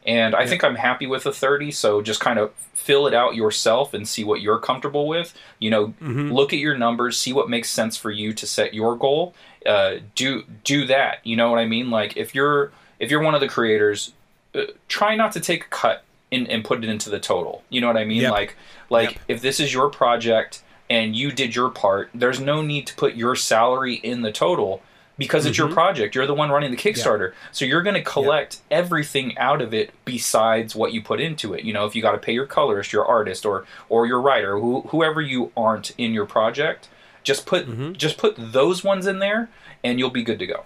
And I think I'm happy with the 30, so just kind of fill it out yourself and see what you're comfortable with. You know, Mm-hmm. look at your numbers, see what makes sense for you to set your goal. Uh, do do that. You know what I mean? Like if you're if you're one of the creators, uh, try not to take a cut and, and put it into the total. You know what I mean? Yep. Like like Yep. if this is your project and you did your part, there's no need to put your salary in the total because it's your Mm-hmm. project. You're the one running the Kickstarter. So you're going to collect everything out of it besides what you put into it. You know, if you got to pay your colorist, your artist or or your writer, who, whoever you aren't in your project, just put Mm-hmm. just put those ones in there and you'll be good to go.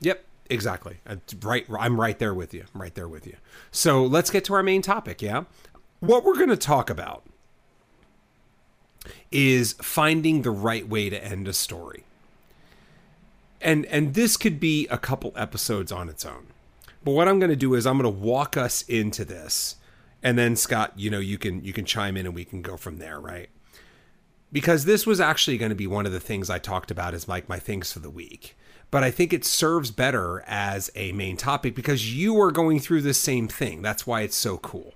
Yep, exactly. Uh, Right, I'm right there with you. I'm right there with you. So let's get to our main topic. Yeah, what we're going to talk about is finding the right way to end a story, and and this could be a couple episodes on its own. But what I'm going to do is I'm going to walk us into this, and then Scott, you know, you can you can chime in and we can go from there, right? because this was actually going to be one of the things I talked about as like my things for the week. But I think it serves better as a main topic because you are going through the same thing. That's why it's so cool.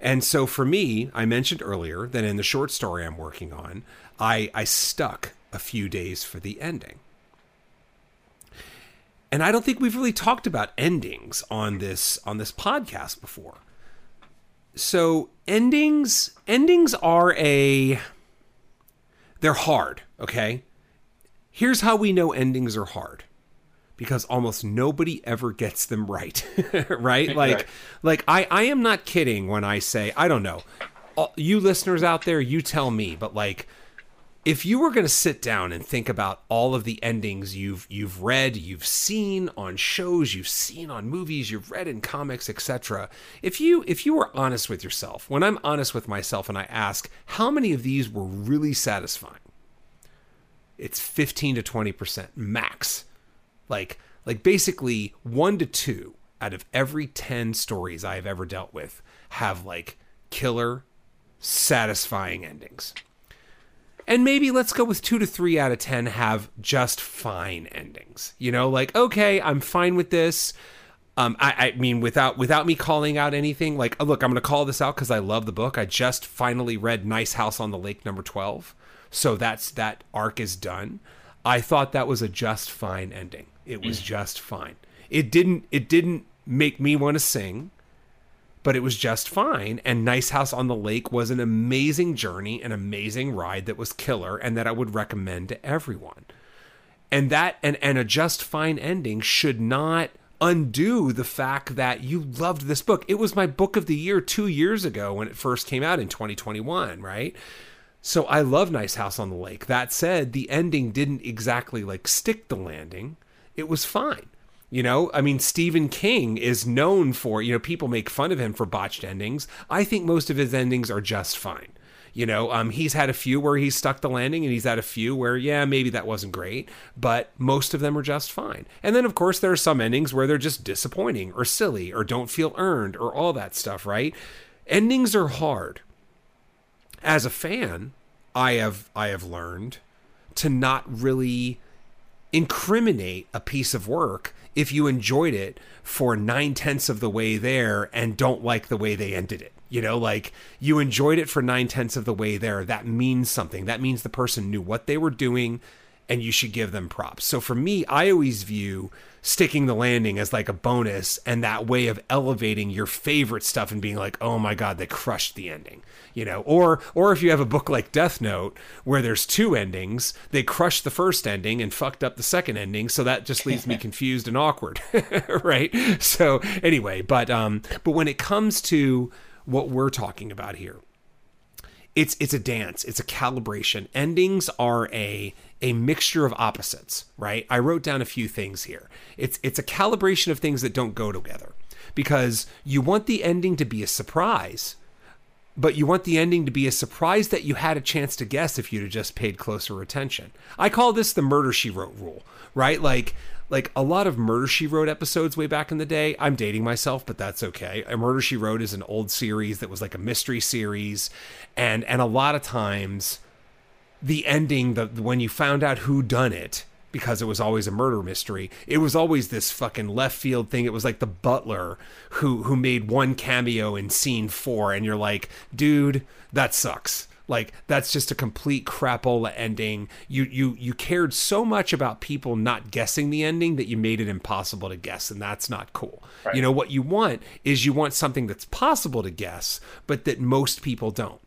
And so for me, I mentioned earlier that in the short story I'm working on, I, I stuck a few days for the ending. And I don't think we've really talked about endings on this on this podcast before. So endings endings are a they're hard, okay? Here's how we know endings are hard. Because almost nobody ever gets them right. right? Like Right. like I I am not kidding when I say, I don't know. All- You listeners out there, you tell me, but like if you were going to sit down and think about all of the endings you've you've read, you've seen on shows, you've seen on movies, you've read in comics, etc. If you if you were honest with yourself, when I'm honest with myself and I ask how many of these were really satisfying, it's 15 to 20% max. Like like basically 1 to 2 out of every 10 stories I have ever dealt with have like killer satisfying endings. And maybe let's go with two to three out of 10 have just fine endings. You know, like, okay, I'm fine with this. Um, I, I mean, without without me calling out anything, like, oh, look, I'm going to call this out because I love the book. I just finally read Nice House on the Lake number 12. So that's that arc is done. I thought that was a just fine ending. It was just fine. It didn't it didn't make me want to sing but it was just fine. And Nice House on the Lake was an amazing journey, an amazing ride that was killer, and that I would recommend to everyone. And that and and a just fine ending should not undo the fact that you loved this book. It was my book of the year 2 years ago when it first came out in 2021, right? So I love Nice House on the Lake. That said, the ending didn't exactly like stick the landing. It was fine. You know, I mean, Stephen King is known for, you know, people make fun of him for botched endings. I think most of his endings are just fine. You know, um, he's had a few where he's stuck the landing, and he's had a few where, yeah, maybe that wasn't great, but most of them are just fine. And then, of course, there are some endings where they're just disappointing or silly or don't feel earned or all that stuff, right? Endings are hard. As a fan, I have I have learned to not really incriminate a piece of work if you enjoyed it for nine tenths of the way there and don't like the way they ended it. You know, like you enjoyed it for nine tenths of the way there. That means something. That means the person knew what they were doing and you should give them props. So for me, I always view sticking the landing as like a bonus and that way of elevating your favorite stuff and being like, "Oh my god, they crushed the ending." You know, or or if you have a book like Death Note where there's two endings, they crushed the first ending and fucked up the second ending, so that just leaves me confused and awkward, right? So anyway, but um but when it comes to what we're talking about here, it's it's a dance. It's a calibration. Endings are a a mixture of opposites right? I wrote down a few things here. It's it's a calibration of things that don't go together because you want the ending to be a surprise but you want the ending to be a surprise that you had a chance to guess if you'd have just paid closer attention. I call this the murder she wrote rule right? Like like a lot of Murder She Wrote episodes way back in the day. I'm dating myself, but that's okay. A Murder She Wrote is an old series that was like a mystery series, and and a lot of times, the ending, the when you found out who done it, because it was always a murder mystery. It was always this fucking left field thing. It was like the butler who who made one cameo in scene four, and you're like, dude, that sucks. Like that's just a complete crapola ending. You you you cared so much about people not guessing the ending that you made it impossible to guess, and that's not cool. Right. You know what you want is you want something that's possible to guess, but that most people don't.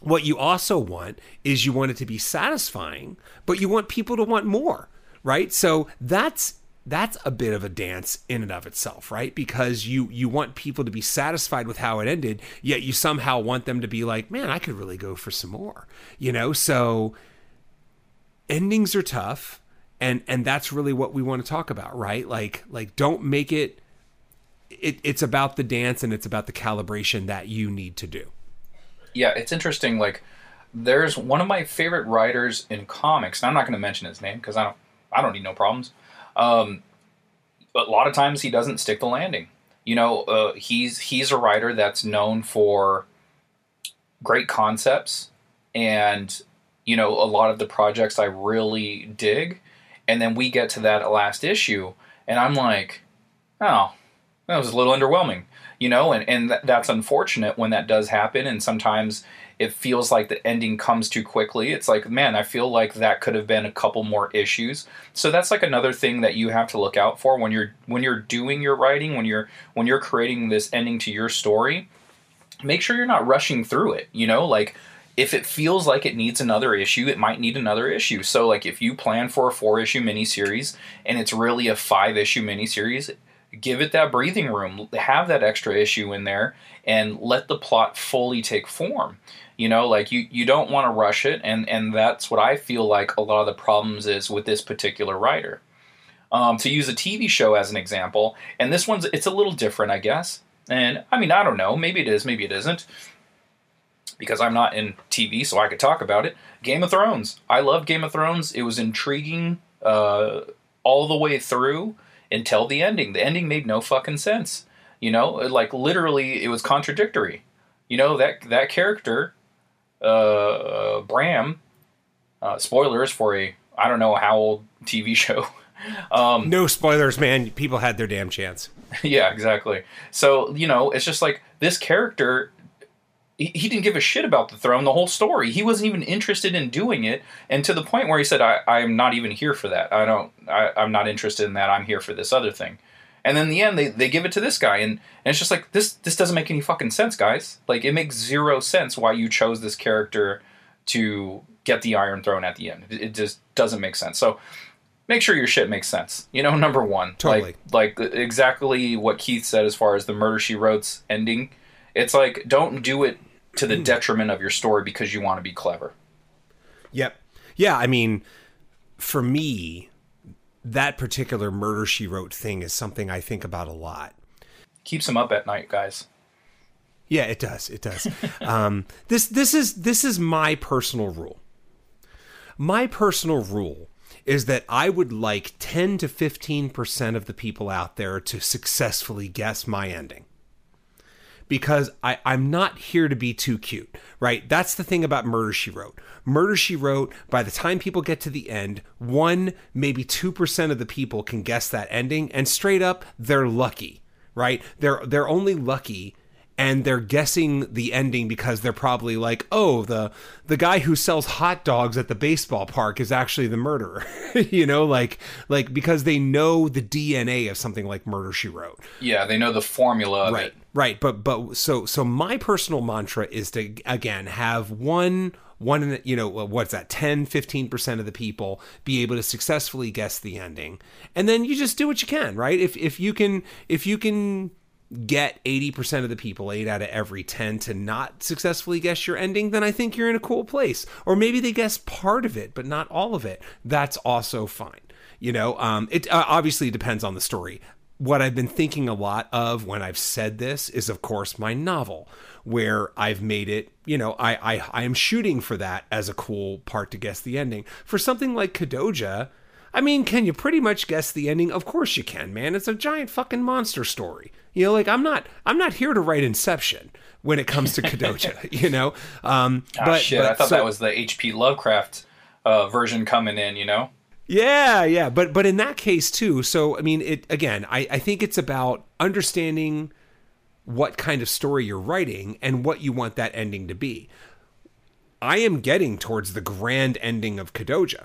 What you also want is you want it to be satisfying, but you want people to want more, right? So that's that's a bit of a dance in and of itself, right? Because you you want people to be satisfied with how it ended, yet you somehow want them to be like, "Man, I could really go for some more." You know, so endings are tough, and and that's really what we want to talk about, right? Like like don't make it it, it's about the dance and it's about the calibration that you need to do. Yeah, it's interesting like there's one of my favorite writers in comics, and I'm not going to mention his name because I don't I don't need no problems um, a lot of times he doesn't stick the landing. You know, uh, he's he's a writer that's known for great concepts, and you know, a lot of the projects I really dig. And then we get to that last issue, and I'm like, oh, that was a little underwhelming, you know, and and th- that's unfortunate when that does happen. And sometimes it feels like the ending comes too quickly. It's like, man, I feel like that could have been a couple more issues. So that's like another thing that you have to look out for when you're when you're doing your writing, when you're when you're creating this ending to your story. Make sure you're not rushing through it, you know, like if it feels like it needs another issue, it might need another issue. So, like, if you plan for a four issue miniseries and it's really a five issue miniseries, give it that breathing room, have that extra issue in there, and let the plot fully take form. You know, like you, you don't want to rush it, and, and that's what I feel like a lot of the problems is with this particular writer. Um, to use a TV show as an example, and this one's it's a little different, I guess. And I mean, I don't know, maybe it is, maybe it isn't, because I'm not in TV, so I could talk about it. Game of Thrones. I love Game of Thrones. It was intriguing uh, all the way through until the ending. The ending made no fucking sense. You know, like literally, it was contradictory. You know that that character uh, Bran. Uh, spoilers for a I don't know how old TV show. Um, no spoilers, man. People had their damn chance. Yeah, exactly. So you know, it's just like this character. He, he didn't give a shit about the throne the whole story. He wasn't even interested in doing it, and to the point where he said, "I, I'm not even here for that. I don't. I, I'm not interested in that. I'm here for this other thing." And then in the end, they, they give it to this guy, and, and it's just like this this doesn't make any fucking sense, guys. Like it makes zero sense why you chose this character to get the Iron Throne at the end. It, it just doesn't make sense. So make sure your shit makes sense. You know, number one, totally, like, like exactly what Keith said as far as the Murder She Wrote's ending. It's like don't do it to the hmm. detriment of your story because you want to be clever. Yep. Yeah, I mean, for me, that particular murder she wrote thing is something I think about a lot. Keeps him up at night, guys. Yeah, it does. It does. um, this this is this is my personal rule. My personal rule is that I would like 10 to 15% of the people out there to successfully guess my ending because I, I'm not here to be too cute, right? That's the thing about Murder She Wrote. Murder She Wrote, by the time people get to the end, one, maybe 2% of the people can guess that ending, and straight up, they're lucky, right? They're, they're only lucky and they're guessing the ending because they're probably like, "Oh, the the guy who sells hot dogs at the baseball park is actually the murderer." you know, like like because they know the DNA of something like Murder She Wrote. Yeah, they know the formula right, it. Right, but but so so my personal mantra is to again have one one you know what's that 10 15% of the people be able to successfully guess the ending. And then you just do what you can right? If if you can if you can get 80% of the people 8 out of every 10 to not successfully guess your ending then i think you're in a cool place. Or maybe they guess part of it but not all of it. That's also fine you know? Um, it uh, obviously depends on the story what I've been thinking a lot of when I've said this is, of course, my novel, where I've made it, you know, I, I, I am shooting for that as a cool part to guess the ending. For something like Kodoja, I mean, can you pretty much guess the ending? Of course you can, man. It's a giant fucking monster story. You know, like I'm not I'm not here to write Inception when it comes to Kodoja, you know. Um oh, but shit, but, I thought so, that was the HP Lovecraft uh, version coming in, you know? Yeah, yeah, but but in that case too. So I mean, it again. I I think it's about understanding what kind of story you're writing and what you want that ending to be. I am getting towards the grand ending of Kodoja.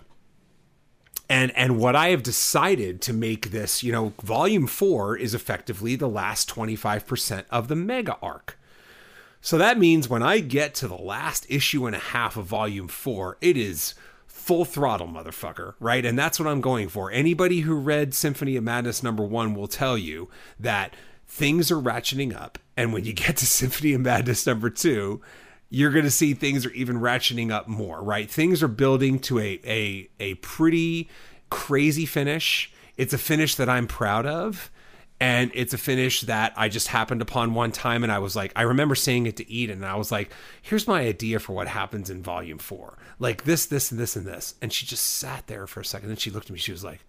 And and what I have decided to make this, you know, volume 4 is effectively the last 25% of the mega arc. So that means when I get to the last issue and a half of volume 4, it is full throttle, motherfucker, right? And that's what I'm going for. Anybody who read Symphony of Madness number one will tell you that things are ratcheting up. And when you get to Symphony of Madness number two, you're going to see things are even ratcheting up more, right? Things are building to a, a, a pretty crazy finish. It's a finish that I'm proud of and it's a finish that I just happened upon one time and I was like I remember saying it to Eden and I was like here's my idea for what happens in volume 4 like this this and this and this. And she just sat there for a second and she looked at me she was like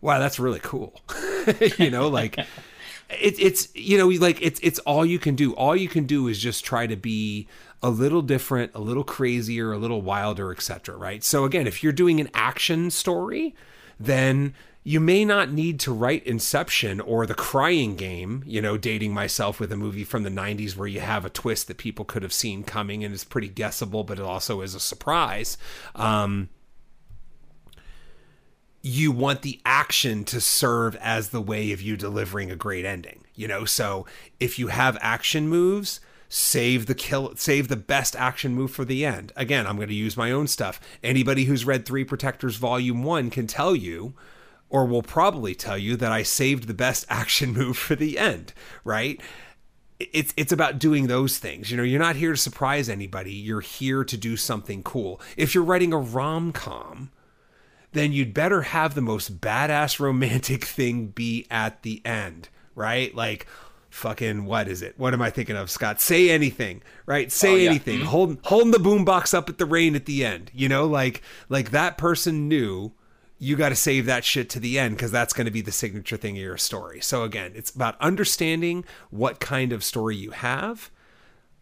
wow that's really cool. You know like it, it's you know like it's it's all you can do. All you can do is just try to be a little different a little crazier a little wilder etc right? So again if you're doing an action story then you may not need to write Inception or The Crying Game, you know, dating myself with a movie from the 90s where you have a twist that people could have seen coming and is pretty guessable, but it also is a surprise. Um, you want the action to serve as the way of you delivering a great ending, you know? So if you have action moves, save the kill save the best action move for the end. Again, I'm going to use my own stuff. Anybody who's read 3 Protectors volume 1 can tell you or will probably tell you that I saved the best action move for the end, right? It's it's about doing those things. You know, you're not here to surprise anybody. You're here to do something cool. If you're writing a rom-com, then you'd better have the most badass romantic thing be at the end, right? Like fucking what is it? What am I thinking of, Scott? Say anything, right? Say Oh, yeah. anything. Mhm. Hold holding the boombox up at the rain at the end. You know, like like that person knew you got to save that shit to the end because that's going to be the signature thing of your story. So again, it's about understanding what kind of story you have,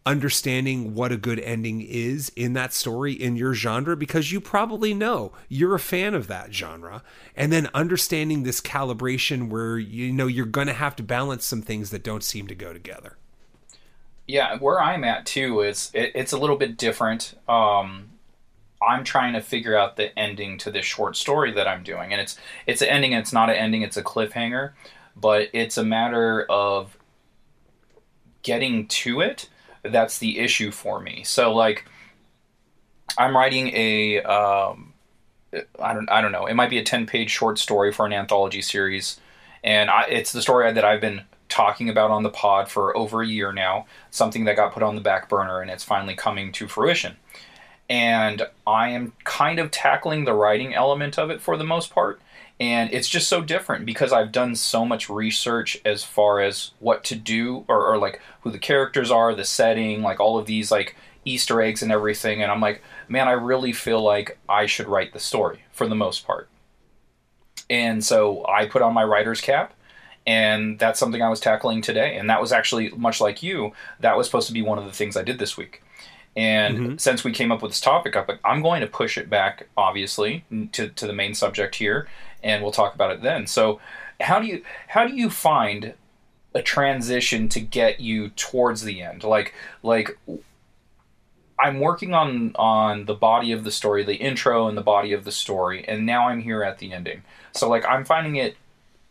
understanding what a good ending is in that story in your genre because you probably know you're a fan of that genre and then understanding this calibration where you know you're going to have to balance some things that don't seem to go together. Yeah, where I'm at too is it, it's a little bit different. Um, I'm trying to figure out the ending to this short story that I'm doing, and it's it's an ending. It's not an ending. It's a cliffhanger, but it's a matter of getting to it. That's the issue for me. So like, I'm writing a um, I don't I don't know. It might be a ten page short story for an anthology series, and I, it's the story that I've been talking about on the pod for over a year now. Something that got put on the back burner, and it's finally coming to fruition. And I am kind of tackling the writing element of it for the most part. And it's just so different because I've done so much research as far as what to do or, or like who the characters are, the setting, like all of these like Easter eggs and everything. And I'm like, man, I really feel like I should write the story for the most part. And so I put on my writer's cap, and that's something I was tackling today. And that was actually much like you, that was supposed to be one of the things I did this week. And Mhm. since we came up with this topic, I'm going to push it back, obviously, to, to the main subject here, and we'll talk about it then. So, how do you how do you find a transition to get you towards the end. Like like I'm working on on the body of the story, the intro and the body of the story, and now I'm here at the ending. So like I'm finding it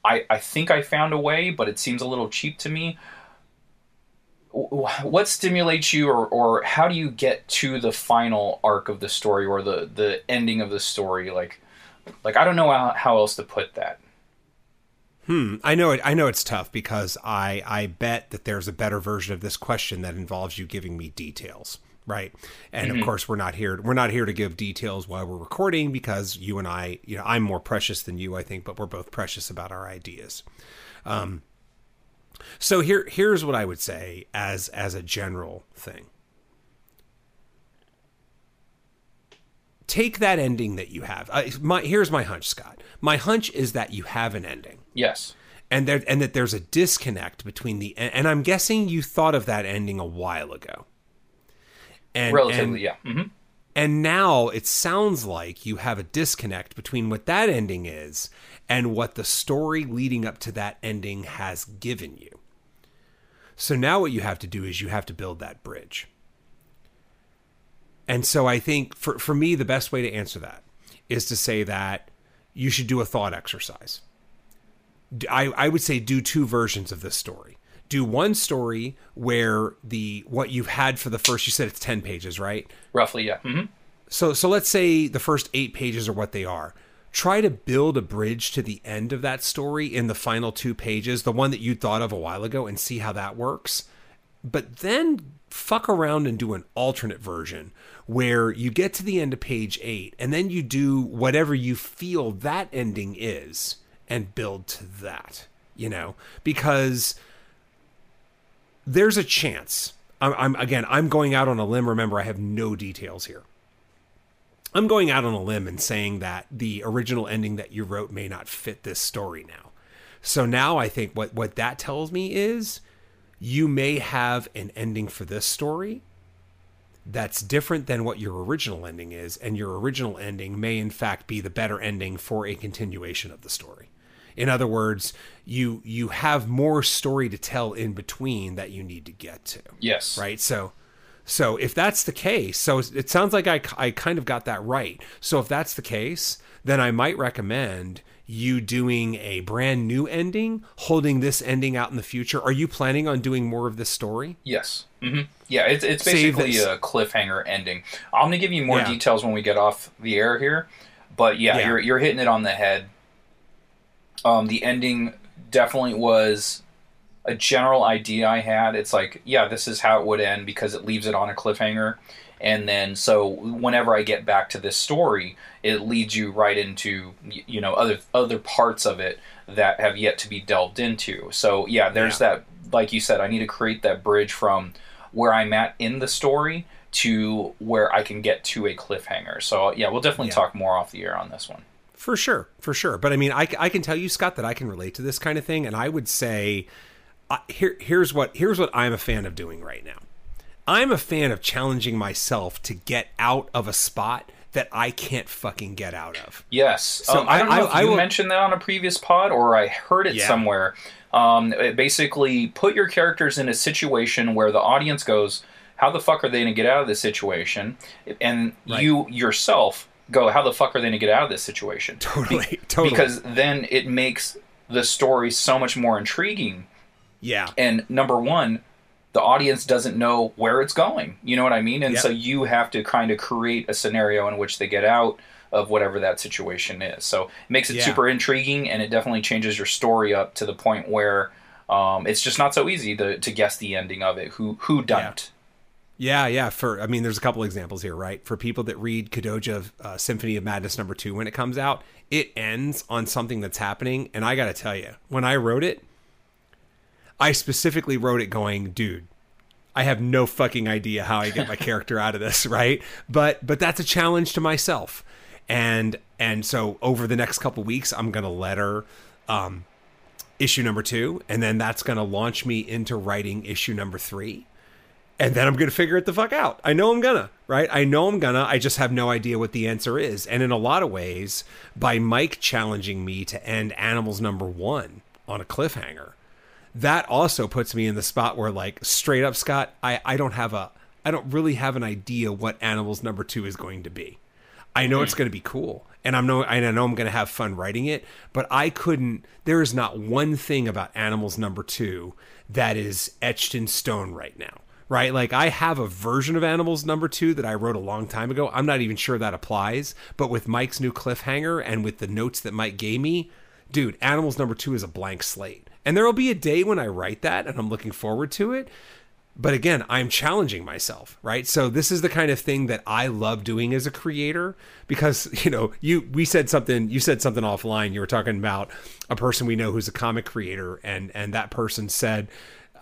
I I think I found a way, but it seems a little cheap to me. What stimulates you or or how do you get to the final arc of the story or the the ending of the story like like I don't know how, how else to put that. Hmm. I know it. I know it's tough because I I bet that there's a better version of this question that involves you giving me details, right? And Mm-hmm. of course, we're not here. We're not here to give details while we're recording because you and I, you know, I'm more precious than you, I think, but we're both precious about our ideas. Um. So here, here's what I would say as as a general thing. Take that ending that you have. My here's my hunch, Scott. My hunch is that you have an ending Yes. and there and that there's a disconnect between the and I'm guessing you thought of that ending a while ago. And Relatively, and, yeah. hmm and now it sounds like you have a disconnect between what that ending is and what the story leading up to that ending has given you. So now what you have to do is you have to build that bridge. And so I think for, for me, the best way to answer that is to say that you should do a thought exercise. I, I would say do two versions of this story. Do one story where the what you've had for the first you said it's 10 pages, right? Roughly, yeah. hmm So so let's say the first 8 pages are what they are. Try to build a bridge to the end of that story in the final 2 pages, the one that you thought of a while ago and see how that works. But then fuck around and do an alternate version where you get to the end of page 8 and then you do whatever you feel that ending is and build to that, you know? Because there's a chance. I'm, I'm again, I'm going out on a limb. Remember, I have no details here. I'm going out on a limb and saying that the original ending that you wrote may not fit this story now. So now I think what what that tells me is you may have an ending for this story that's different than what your original ending is and your original ending may in fact be the better ending for a continuation of the story. In other words, you you have more story to tell in between that you need to get to Yes. right so so if that's the case so it sounds like I, I kind of got that right so if that's the case then i might recommend you doing a brand new ending holding this ending out in the future are you planning on doing more of this story Yes. hmm Yeah, it's, it's basically a cliffhanger ending. I'm going to give you more Yeah. details when we get off the air here. But yeah, Yeah. you're, you're hitting it on the head. Um, the ending definitely was a general idea I had. It's like, yeah, this is how it would end because it leaves it on a cliffhanger. And then, so whenever I get back to this story, it leads you right into you know other other parts of it that have yet to be delved into. So yeah, there's Yeah. that. Like you said, I need to create that bridge from where I'm at in the story to where I can get to a cliffhanger. So yeah, we'll definitely Yeah. talk more off the air on this one. For sure, for sure. But I mean, I, I can tell you, Scott, that I can relate to this kind of thing, and I would say, here here's what here's what I'm a fan of doing right now. I'm a fan of challenging myself to get out of a spot that I can't fucking get out of. Yes. So um, I, don't I- know if I- I you will- mentioned that on a previous pod or I heard it Yeah. somewhere. Um, it basically, put your characters in a situation where the audience goes, "How the fuck are they going to get out of this situation?" And Right. you yourself go, "How the fuck are they going to get out of this situation?" Totally, totally. Because then it makes the story so much more intriguing. Yeah, And number one, the audience doesn't know where it's going. You know what I mean? And Yep. so you have to kind of create a scenario in which they get out of whatever that situation is. So it makes it Yeah. super intriguing and it definitely changes your story up to the point where um, it's just not so easy to, to guess the ending of it. Who who done Yeah. Yeah, yeah. For I mean, there's a couple examples here, right? For people that read Kodoja uh, Symphony of Madness number two when it comes out, it ends on something that's happening, and I got to tell you, when I wrote it, I specifically wrote it going, dude. I have no fucking idea how I get my character out of this, right? But but that's a challenge to myself, and and so over the next couple weeks, I'm gonna let her um, issue number two, and then that's gonna launch me into writing issue number three and then I'm going to figure it the fuck out. I know I'm gonna, right? I know I'm gonna. I just have no idea what the answer is. And in a lot of ways, by Mike challenging me to end Animals number one on a cliffhanger, that also puts me in the spot where like straight up Scott, I I don't have a I don't really have an idea what Animals number 2 is going to be. I know it's hmm. going to be cool and I'm no I know I'm going to have fun writing it, but I couldn't there is not one thing about Animals number 2 that is etched in stone right now. Right? Like I have a version of Animals number 2 that I wrote a long time ago. I'm not even sure that applies, but with Mike's new cliffhanger and with the notes that Mike gave me, dude, Animals number 2 is a blank slate. And there will be a day when I write that and I'm looking forward to it. But again i'm challenging myself right? So this is the kind of thing that i love doing as a creator because you know you we said something you said something offline. You were talking about a person we know who's a comic creator and and that person said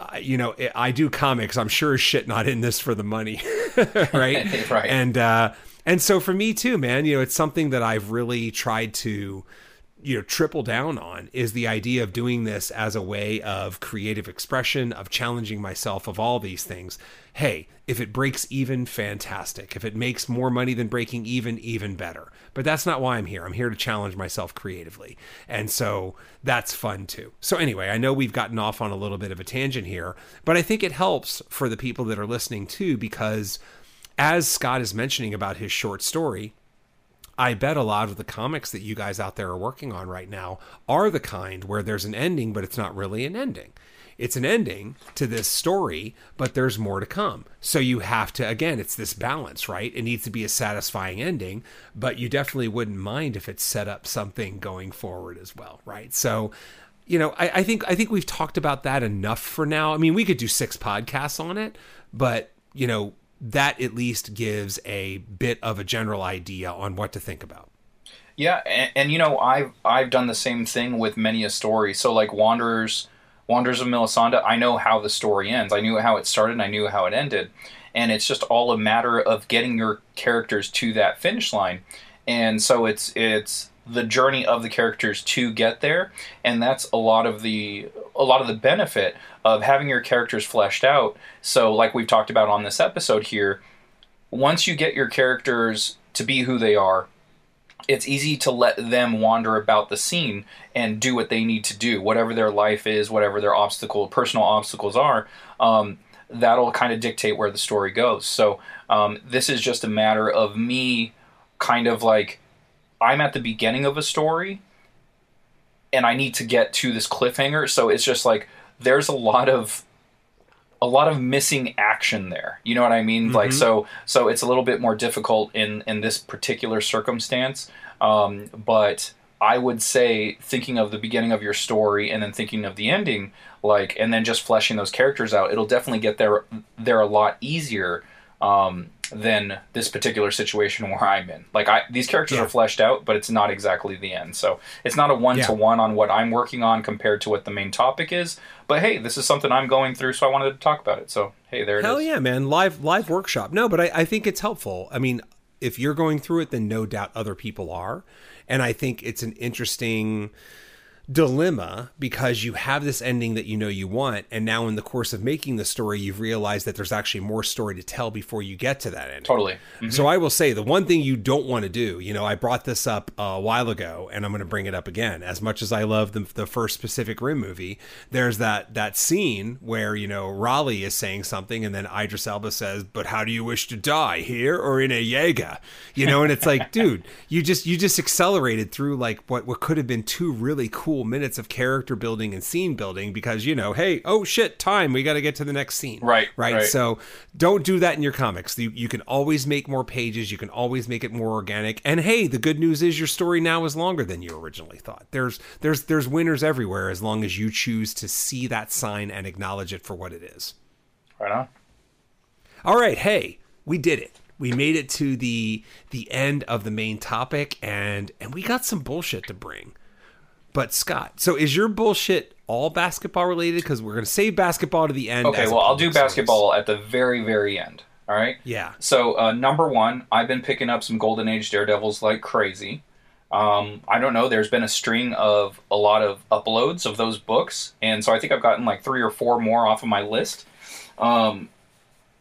uh, you know i do comics. I'm sure as shit not in this for the money right? Right. And uh and so for me too man you know it's something that i've really tried to you know triple down on is the idea of doing this as a way of creative expression of challenging myself of all these things. Hey if it breaks even fantastic. If it makes more money than breaking even even better. But that's not why i'm here. I'm here to challenge myself creatively. And so that's fun too. So anyway i know we've gotten off on a little bit of a tangent here but i think it helps for the people that are listening too because as scott is mentioning about his short story I bet a lot of the comics that you guys out there are working on right now are the kind where there's an ending, but it's not really an ending. It's an ending to this story, but there's more to come. So you have to, again, it's this balance, right? It needs to be a satisfying ending, but you definitely wouldn't mind if it set up something going forward as well, right? So, you know, I, I think I think we've talked about that enough for now. I mean, we could do six podcasts on it, but you know, that at least gives a bit of a general idea on what to think about. Yeah, and, and, you know, I've I've done the same thing with many a story. So like Wanderers, Wanderers of Melisande, I know how the story ends. I knew how it started. and I knew how it ended, and it's just all a matter of getting your characters to that finish line. And so it's it's the journey of the characters to get there, and that's a lot of the a lot of the benefit of having your characters fleshed out. So, like we've talked about on this episode here, once you get your characters to be who they are, it's easy to let them wander about the scene and do what they need to do, whatever their life is, whatever their obstacle, personal obstacles are. Um, that'll kind of dictate where the story goes. So, um, this is just a matter of me kind of like I'm at the beginning of a story and I need to get to this cliffhanger. So it's just like there's a lot of a lot of missing action there. You know what I mean? Mm-hmm. Like so so it's a little bit more difficult in in this particular circumstance. Um, but I would say thinking of the beginning of your story and then thinking of the ending, like and then just fleshing those characters out, it'll definitely get there there a lot easier. Um, than this particular situation where I'm in. Like I these characters yeah. are fleshed out, but it's not exactly the end. So it's not a one to one on what I'm working on compared to what the main topic is. But hey, this is something I'm going through, so I wanted to talk about it. So hey, there it Hell is. yeah, man! Live live workshop. No, but I, I think it's helpful. I mean, if you're going through it, then no doubt other people are, and I think it's an interesting dilemma because you have this ending that you know you want and now in the course of making the story you've realized that there's actually more story to tell before you get to that end totally. Mm-hmm. so i will say the one thing you don't want to do you know i brought this up a while ago and i'm going to bring it up again. As much as i love the, the first pacific rim movie there's that that scene where you know raleigh is saying something and then idris elba says but how do you wish to die here or in a jaeger? You know and it's like dude you just you just accelerated through like what what could have been two really cool cool minutes of character building and scene building because you know, hey, oh shit, time, we got to get to the next scene. Right, right. Right. So don't do that in your comics. You, you can always make more pages. You can always make it more organic. And hey, the good news is your story now is longer than you originally thought. There's there's there's winners everywhere as long as you choose to see that sign and acknowledge it for what it is. Right on. All right, hey, we did it we made it to the the end of the main topic and and we got some bullshit to bring but Scott, so is your bullshit all basketball related? Because we're going to save basketball to the end. Okay, well, I'll do basketball service. at the very, very end. All right. Yeah. So uh, number one, I've been picking up some Golden Age Daredevils like crazy. Um, I don't know. There's been a string of a lot of uploads of those books, and so I think I've gotten like three or four more off of my list. Um,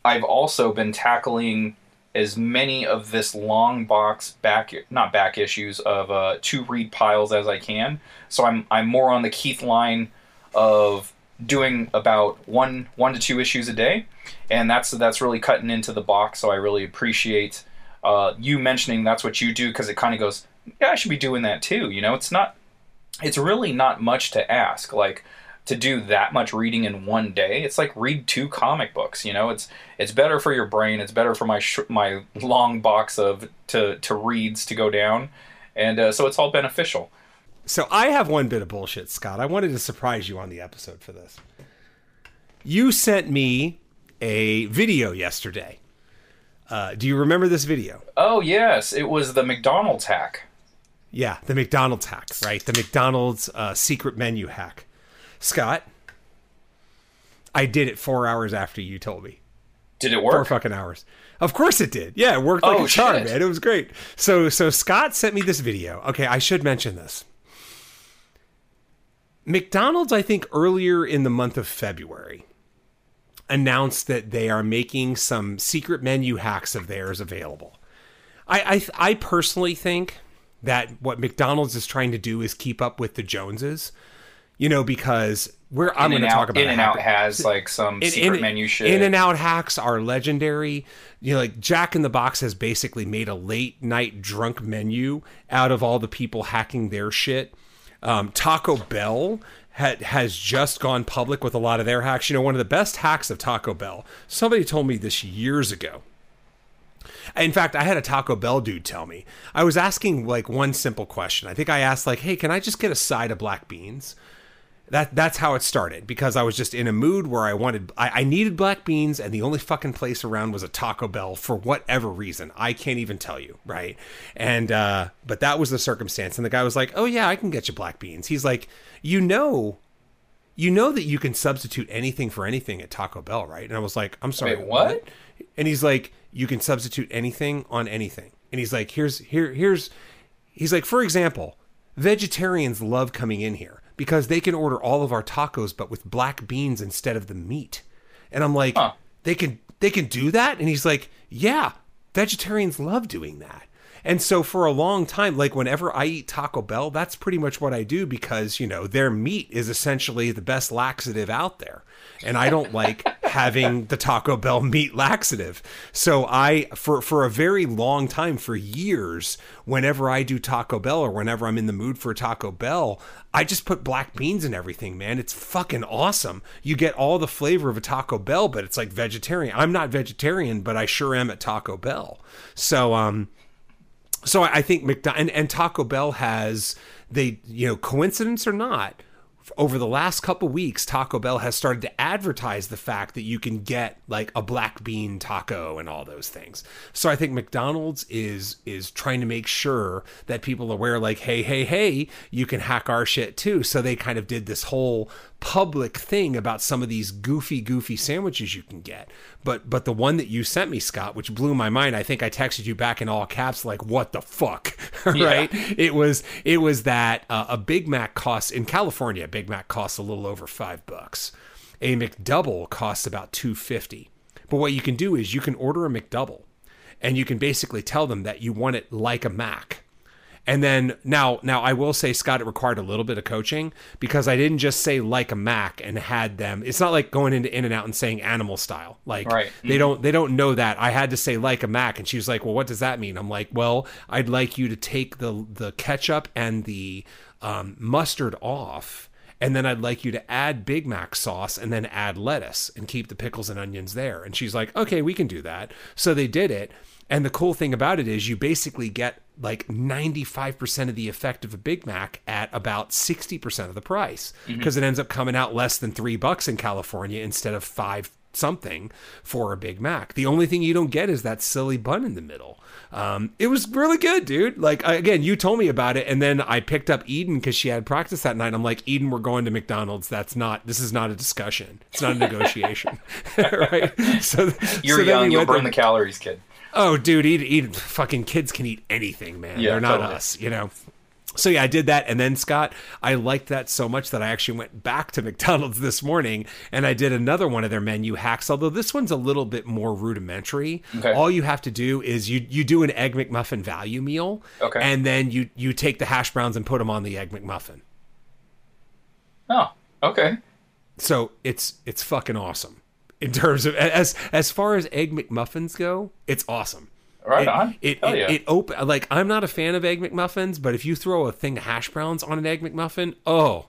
I've also been tackling as many of this long box back not back issues of uh, two read piles as I can. So I'm I'm more on the Keith line of doing about one one to two issues a day, and that's that's really cutting into the box. So I really appreciate uh, you mentioning that's what you do because it kind of goes, yeah, I should be doing that too. You know, it's not, it's really not much to ask. Like to do that much reading in one day, it's like read two comic books. You know, it's it's better for your brain. It's better for my sh- my long box of to to reads to go down, and uh, so it's all beneficial. So I have one bit of bullshit, Scott. I wanted to surprise you on the episode for this. You sent me a video yesterday. Uh, do you remember this video? Oh yes, it was the McDonald's hack. Yeah, the McDonald's hack, right? The McDonald's uh, secret menu hack. Scott, I did it four hours after you told me. Did it work? Four fucking hours. Of course it did. Yeah, it worked like Oh, a charm, shit. man. It was great. So so Scott sent me this video. Okay, I should mention this. McDonald's, I think earlier in the month of February, announced that they are making some secret menu hacks of theirs available. I I, I personally think that what McDonald's is trying to do is keep up with the Joneses. You know, because we're I'm going to talk about a In-N-Out has like some in- secret in- menu shit. In and out hacks are legendary. You know, like Jack in the Box has basically made a late night drunk menu out of all the people hacking their shit. Um, Taco Bell ha- has just gone public with a lot of their hacks. You know, one of the best hacks of Taco Bell. Somebody told me this years ago. In fact, I had a Taco Bell dude tell me. I was asking like one simple question. I think I asked like, "Hey, can I just get a side of black beans?" That that's how it started because I was just in a mood where I wanted I, I needed black beans and the only fucking place around was a Taco Bell for whatever reason. I can't even tell you, right? And uh but that was the circumstance and the guy was like, "Oh yeah, I can get you black beans." He's like, "You know you know that you can substitute anything for anything at Taco Bell, right?" And I was like, "I'm sorry, Wait, what? And he's like, "You can substitute anything on anything." And he's like, "Here's here here's He's like, for example, vegetarians love coming in here because they can order all of our tacos but with black beans instead of the meat. And I'm like, Huh. they can they can do that? And he's like, yeah, vegetarians love doing that. And so for a long time, like whenever I eat Taco Bell, that's pretty much what I do because, you know, their meat is essentially the best laxative out there. And I don't like having the Taco Bell meat laxative. So I for for a very long time for years, whenever I do Taco Bell or whenever I'm in the mood for Taco Bell, I just put black beans in everything, man. It's fucking awesome. You get all the flavor of a Taco Bell, but it's like vegetarian. I'm not vegetarian, but I sure am at Taco Bell. So um so I think McDonald and, and Taco Bell has they you know coincidence or not over the last couple weeks Taco Bell has started to advertise the fact that you can get like a black bean taco and all those things. So I think McDonald's is is trying to make sure that people are aware like hey hey hey you can hack our shit too. So they kind of did this whole public thing about some of these goofy goofy sandwiches you can get. But but the one that you sent me Scott which blew my mind I think I texted you back in all caps like what the fuck? Right? It was it was that uh, a Big Mac costs in California a Big Mac costs a little over 5 bucks. A McDouble costs about 250 but what you can do is you can order a McDouble and you can basically tell them that you want it like a Mac and then now, now I will say, Scott, it required a little bit of coaching because I didn't just say like a Mac and had them. It's not like going into In and Out and saying animal style. Like Right. they don't they don't know that. I had to say like a Mac, and she was like, "Well, what does that mean?" I'm like, "Well, I'd like you to take the the ketchup and the um, mustard off." And then I'd like you to add Big Mac sauce and then add lettuce and keep the pickles and onions there. And she's like, okay, we can do that. So they did it. And the cool thing about it is you basically get like 95% of the effect of a Big Mac at about 60% of the price because it ends up coming out less than three bucks in California instead of five something for a Big Mac. The only thing you don't get is that silly bun in the middle. Um, it was really good, dude. Like I- again, you told me about it, and then I picked up Eden because she had practice that night. I'm like, Eden, we're going to McDonald's. That's not. This is not a discussion. It's not a negotiation, right? So You're so young, we you'll burn there- the calories, kid. Oh, dude, eat, eat. Fucking kids can eat anything, man. Yeah, They're not totally. us, you know. So yeah, I did that, and then Scott, I liked that so much that I actually went back to McDonald's this morning and I did another one of their menu hacks. Although this one's a little bit more rudimentary. Okay. All you have to do is you you do an egg McMuffin value meal, Okay. and then you you take the hash browns and put them on the egg McMuffin. Oh, okay. so it's it's fucking awesome in terms of as as far as egg McMuffins go. It's awesome. Right it, on. It Hell it, yeah. it op- like I'm not a fan of egg McMuffins, but if you throw a thing of hash browns on an egg McMuffin, oh,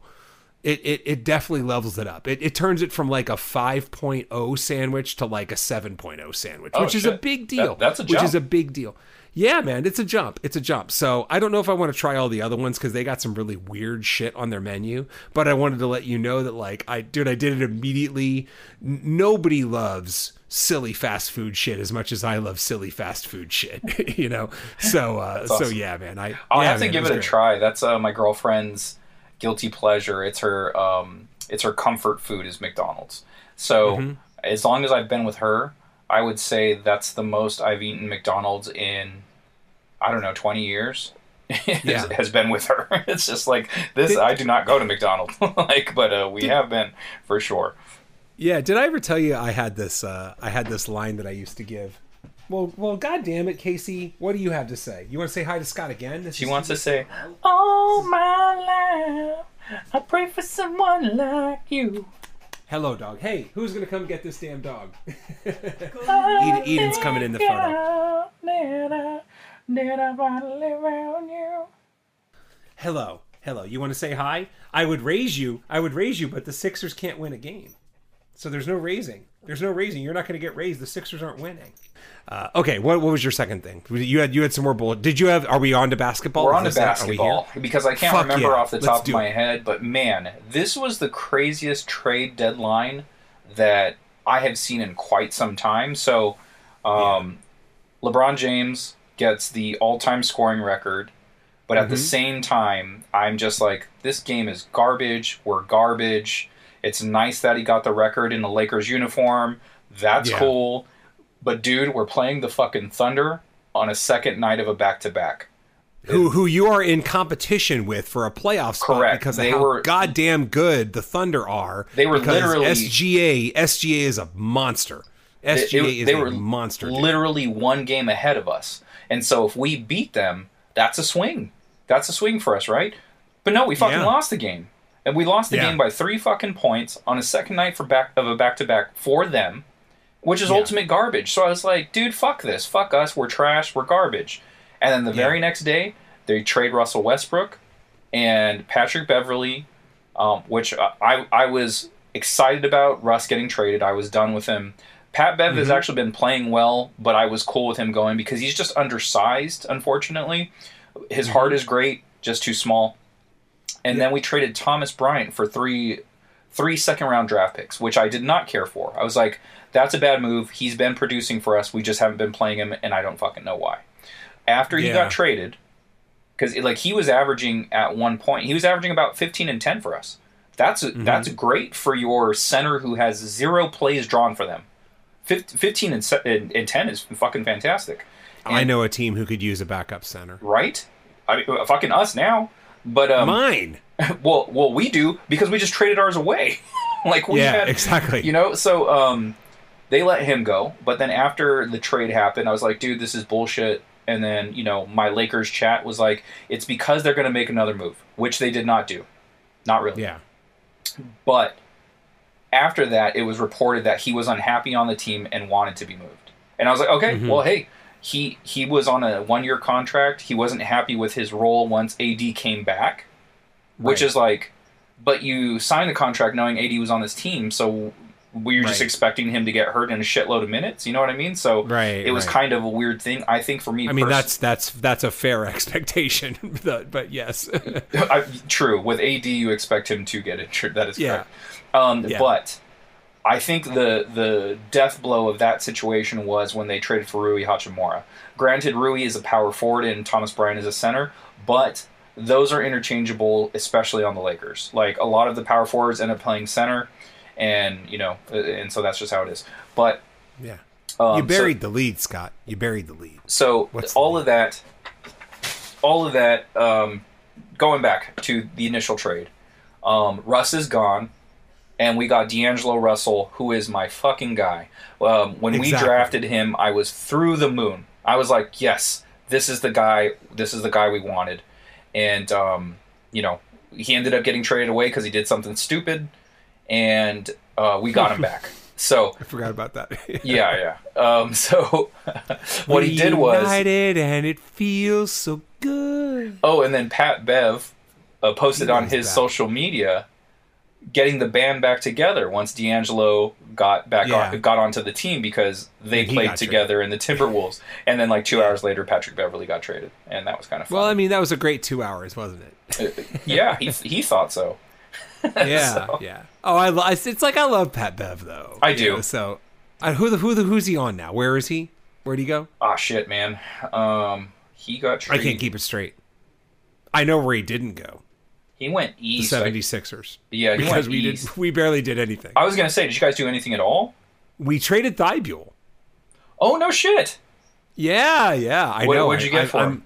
it it, it definitely levels it up. It, it turns it from like a 5.0 sandwich to like a 7.0 sandwich, Oh, which is a big deal. That- that's a Which is a big deal. Yeah, man, it's a jump. It's a jump. So I don't know if I want to try all the other ones because they got some really weird shit on their menu. But I wanted to let you know that, like, I dude, I did it immediately. N- nobody loves silly fast food shit as much as I love silly fast food shit. you know. So uh, so yeah, man. I I'll yeah, have to man, give was it a try. That's uh, my girlfriend's guilty pleasure. It's her um, it's her comfort food is McDonald's. So Mm-hmm. as long as I've been with her, I would say that's the most I've eaten McDonald's in I don't know twenty years. has- Yeah. has been with her. It's just like this. Did- I do not go to McDonald's, like, but uh, we have been for sure. Yeah, did I ever tell you I had this uh I had this line that I used to give? Well, well, god damn it, Casey, what do you have to say? You want to say hi to Scott again? This She is- wants to say, "Oh my life, I pray for someone like you." Hello, dog. Hey, who's gonna come get this damn dog? Eden, Eden's coming in the photo. Hello, hello. You want to say hi? I would raise you. I would raise you, but the Sixers can't win a game, so there's no raising. There's no raising. You're not going to get raised. The Sixers aren't winning. Uh, okay, what what was your second thing? You had you had some more bullet. Did you have? Are we on to basketball? We're on to this? Are we basketball because I can't Fuck remember yeah. off the Let's top of my it. head, but man, this was the craziest trade deadline that I have seen in quite some time. So, um, LeBron James gets the all-time scoring record, but at the Mm-hmm. same time, I'm just like, this game is garbage. We're garbage. It's nice that he got the record in the Lakers uniform. That's Yeah. cool. But dude, we're playing the fucking Thunder on a second night of a back-to-back. who who you are in competition with for a playoff spot Correct. because They how were- goddamn good the Thunder are. They were literally- SGA. SGA is a monster. SGA it- is they a were monster. dude. literally one game ahead of us. And so if we beat them, that's a swing. That's a swing for us, right? But no, we fucking Yeah. lost the game. And we lost the Yeah. game by three fucking points on a second night for back of a back to back for them, which is Yeah. ultimate garbage. So I was like, dude, fuck this. Fuck us. We're trash. We're garbage. And then the Yeah. very next day, they trade Russell Westbrook and Patrick Beverly, um, which I, I was excited about Russ getting traded. I was done with him. Pat Bev Mm-hmm. has actually been playing well, but I was cool with him going because he's just undersized, unfortunately. His Mm-hmm. heart is great, just too small. And then we traded Thomas Bryant for three three second round draft picks, which I did not care for. I was like, that's a bad move. He's been producing for us. We just haven't been playing him, and I don't fucking know why. After he Yeah. got traded, because like he was averaging at one point, he was averaging about fifteen and ten for us. That's Mm-hmm. that's great for your center who has zero plays drawn for them. Fifteen and, and, and ten is fucking fantastic, I know a team who could use a backup center. right? I mean, uh, fucking us now. But um, Mine. well, well, we do because we just traded ours away. like we Yeah, had, exactly. You know, so um, they let him go. But then after the trade happened, I was like, dude, this is bullshit. And then you know, my Lakers chat was like, it's because they're going to make another move, which they did not do. Not really. Yeah. But after that, it was reported that he was unhappy on the team and wanted to be moved. And I was like, okay, Mm-hmm. well, hey, he he was on a one year contract. He wasn't happy with his role once AD came back, which Right. is like, but you signed the contract knowing AD was on this team, so were you just expecting him to get hurt in a shitload of minutes? You know what I mean? So Right, it was right. kind of a weird thing. I think for me, I mean pers- that's that's that's a fair expectation, but, but yes. I, true. With AD, you expect him to get injured. That is Yeah. correct. Um, Yeah. But I think the the death blow of that situation was when they traded for Rui Hachimura. Granted, Rui is a power forward and Thomas Bryant is a center, but those are interchangeable, especially on the Lakers. Like a lot of the power forwards end up playing center, and you know, and so that's just how it is. But yeah. um, You so- the lead, Scott. You buried the lead. so What's all of that, all of that, um, going back to the initial trade, um, Russ is gone, and we got D'Angelo Russell, who is my fucking guy. Um, when we drafted him, I was through the moon. I was like, yes, this is the guy. This is the guy we wanted, and um, you know, he ended up getting traded away because he did something stupid. And uh, we got him back. So I forgot about that. yeah, yeah. Um, so what he did was United and it feels so good. oh, and then Pat Bev uh, posted on his back. social media getting the band back together once D'Angelo got back Yeah. on, got onto the team because they And played together in the Timberwolves. and then like two hours later, Patrick Beverly got traded, and that was kind of fun. Well, I mean, that was a great two hours, wasn't it? yeah, he he thought so. Yeah, So- yeah. Oh, I lo- it's like I love Pat Bev though. I do. know, so, uh, who the who the who's he on now? Where is he? Where'd he go? Ah, shit, man. Um, he got I can't keep it straight. I know where he didn't go. He went east. like- 76ers. yeah, he because went we east. did we barely did anything. I was gonna say, did you guys do anything at all? We traded Thybulle. Oh no, shit. Yeah, yeah. I What- know. what'd you I- get I- for I'm- him?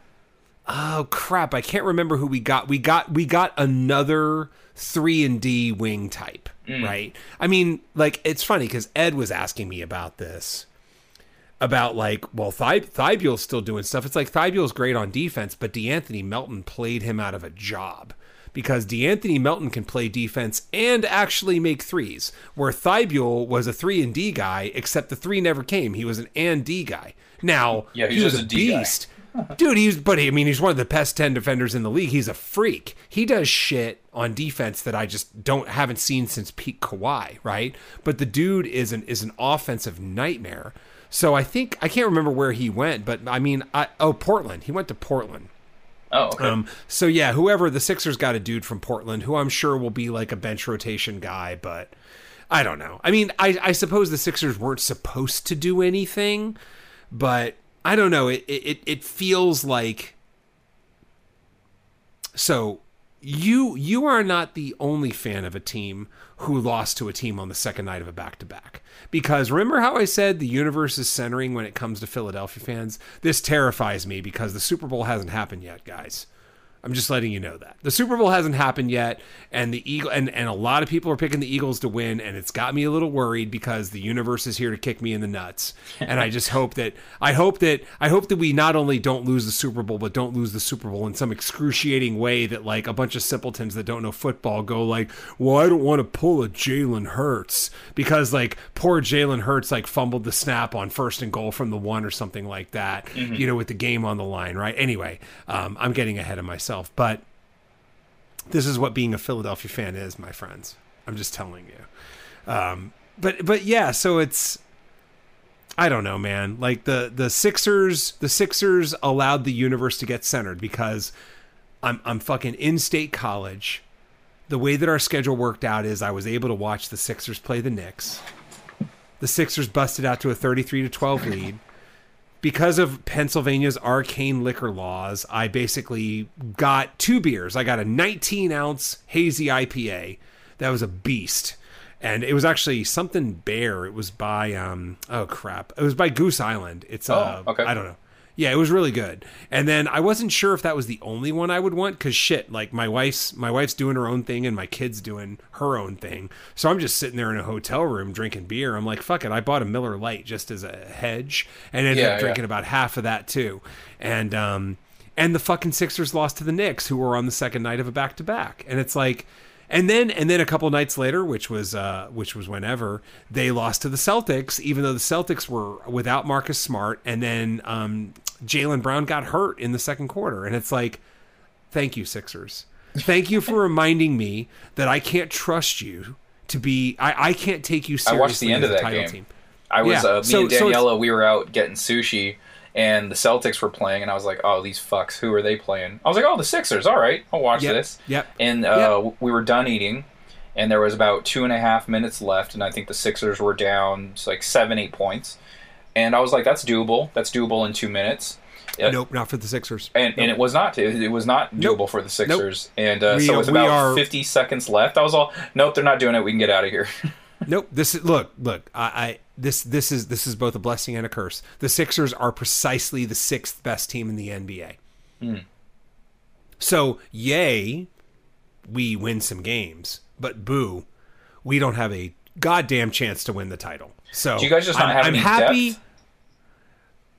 Oh crap! I can't remember who we got. We got we got another three and D wing type, Mm. right? I mean, like it's funny because Ed was asking me about this, about like, well, Thi- Thybulle's still doing stuff. It's like Thybulle's great on defense, but De'Anthony Melton played him out of a job because De'Anthony Melton can play defense and actually make threes, where Thybulle was a three and D guy, except the three never came. He was an and D guy. Now Yeah, he was just a a D guy. Dude, he's but I mean he's one of the best ten defenders in the league. He's a freak. He does shit on defense that I just don't haven't seen since Pete Kawhi, right? But the dude is an is an offensive nightmare. So I think I can't remember where he went, but I mean, I, oh Portland. He went to Portland. Oh, okay. Um, so yeah, whoever the Sixers got a dude from Portland who I'm sure will be like a bench rotation guy, but I don't know. I mean, I, I suppose the Sixers weren't supposed to do anything, but I don't know. It it it feels like so you you are not the only fan of a team who lost to a team on the second night of a back to back. Because remember how I said the universe is centering when it comes to Philadelphia fans? This terrifies me because the Super Bowl hasn't happened yet, guys. I'm just letting you know that. The Super Bowl hasn't happened yet, and the Eagle and, and a lot of people are picking the Eagles to win, and it's got me a little worried because the universe is here to kick me in the nuts, and I just hope that I hope that I hope that we not only don't lose the Super Bowl, but don't lose the Super Bowl in some excruciating way that like a bunch of simpletons that don't know football go like, well, I don't want to pull a Jalen Hurts because like poor Jalen Hurts like fumbled the snap on first and goal from the one or something like that, you know, with the game on the line, right? Anyway, um, I'm getting ahead of myself, but this is what being a Philadelphia fan is, my friends. I'm just telling you. Um, but but yeah, so it's I don't know, man. Like the the Sixers, the Sixers allowed the universe to get centered because I'm I'm fucking in state college. The way that our schedule worked out is I was able to watch the Sixers play the Knicks. The Sixers busted out to a 33 to 12 lead. Because of Pennsylvania's arcane liquor laws, I basically got two beers. I got a 19 ounce hazy IPA that was a beast. And it was actually something bear. It was by um oh crap. It was by Goose Island. It's uh Oh, okay. I don't know. Yeah, it was really good. And then I wasn't sure if that was the only one I would want cuz shit, like my wife's my wife's doing her own thing and my kid's doing her own thing. So I'm just sitting there in a hotel room drinking beer. I'm like, fuck it. I bought a Miller Lite just as a hedge and ended Yeah, up drinking yeah. about half of that too. And um and the fucking Sixers lost to the Knicks who were on the second night of a back to back. And it's like and then and then a couple nights later, which was uh, which was whenever they lost to the Celtics, even though the Celtics were without Marcus Smart, and then um, Jaylen Brown got hurt in the second quarter, and it's like, thank you Sixers, thank you for reminding me that I can't trust you to be, I, I can't take you seriously. I watched the end of that game. team. I was Yeah, uh, me so- and so Daniela. we were out getting sushi, and the Celtics were playing, and I was like, "Oh, these fucks! Who are they playing?" I was like, "Oh, the Sixers. All right, I'll watch Yep, this." yep, And uh, we were done eating, and there was about two and a half minutes left, and I think the Sixers were down like seven, eight points, and I was like, "That's doable. That's doable in two minutes." Uh, Nope, not for the Sixers. And, and it was not it, it was not Nope. doable for the Sixers, Nope. and uh, We- so with we about are- fifty seconds left, I was all, "Nope, they're not doing it. We can get out of here." Nope. This is look, look. I, I this this is this is both a blessing and a curse. The Sixers are precisely the sixth best team in the NBA. So yay, we win some games, but boo, we don't have a goddamn chance to win the title. So Do you guys just not I'm, have I'm any happy. depth?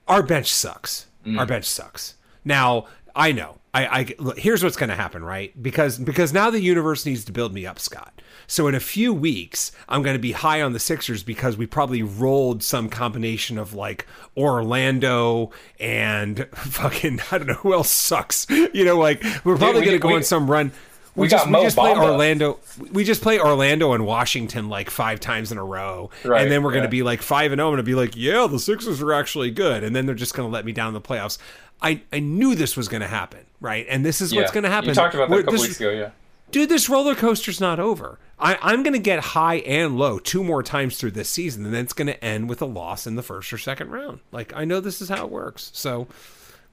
Our bench sucks. Mm. Our bench sucks. Now I know I, I look, here's what's going to happen, right? Because because now the universe needs to build me up, Scott. So in a few weeks, I'm going to be high on the Sixers because we probably rolled some combination of like Orlando and fucking I don't know who else sucks. You know, like we're probably going to go we- on some run. We, we just we just play Orlando. We just play Orlando and Washington like five times in a row, Right, and then we're going to be like five and zero, and to be like, yeah, the Sixers are actually good, and then they're just going to let me down in the playoffs. I I knew this was going to happen, right? And this is what's going to happen. You talked about that a We're- couple this- weeks ago, yeah. dude, this roller coaster's not over. I, I'm going to get high and low two more times through this season, and then it's going to end with a loss in the first or second round. Like I know this is how it works. So,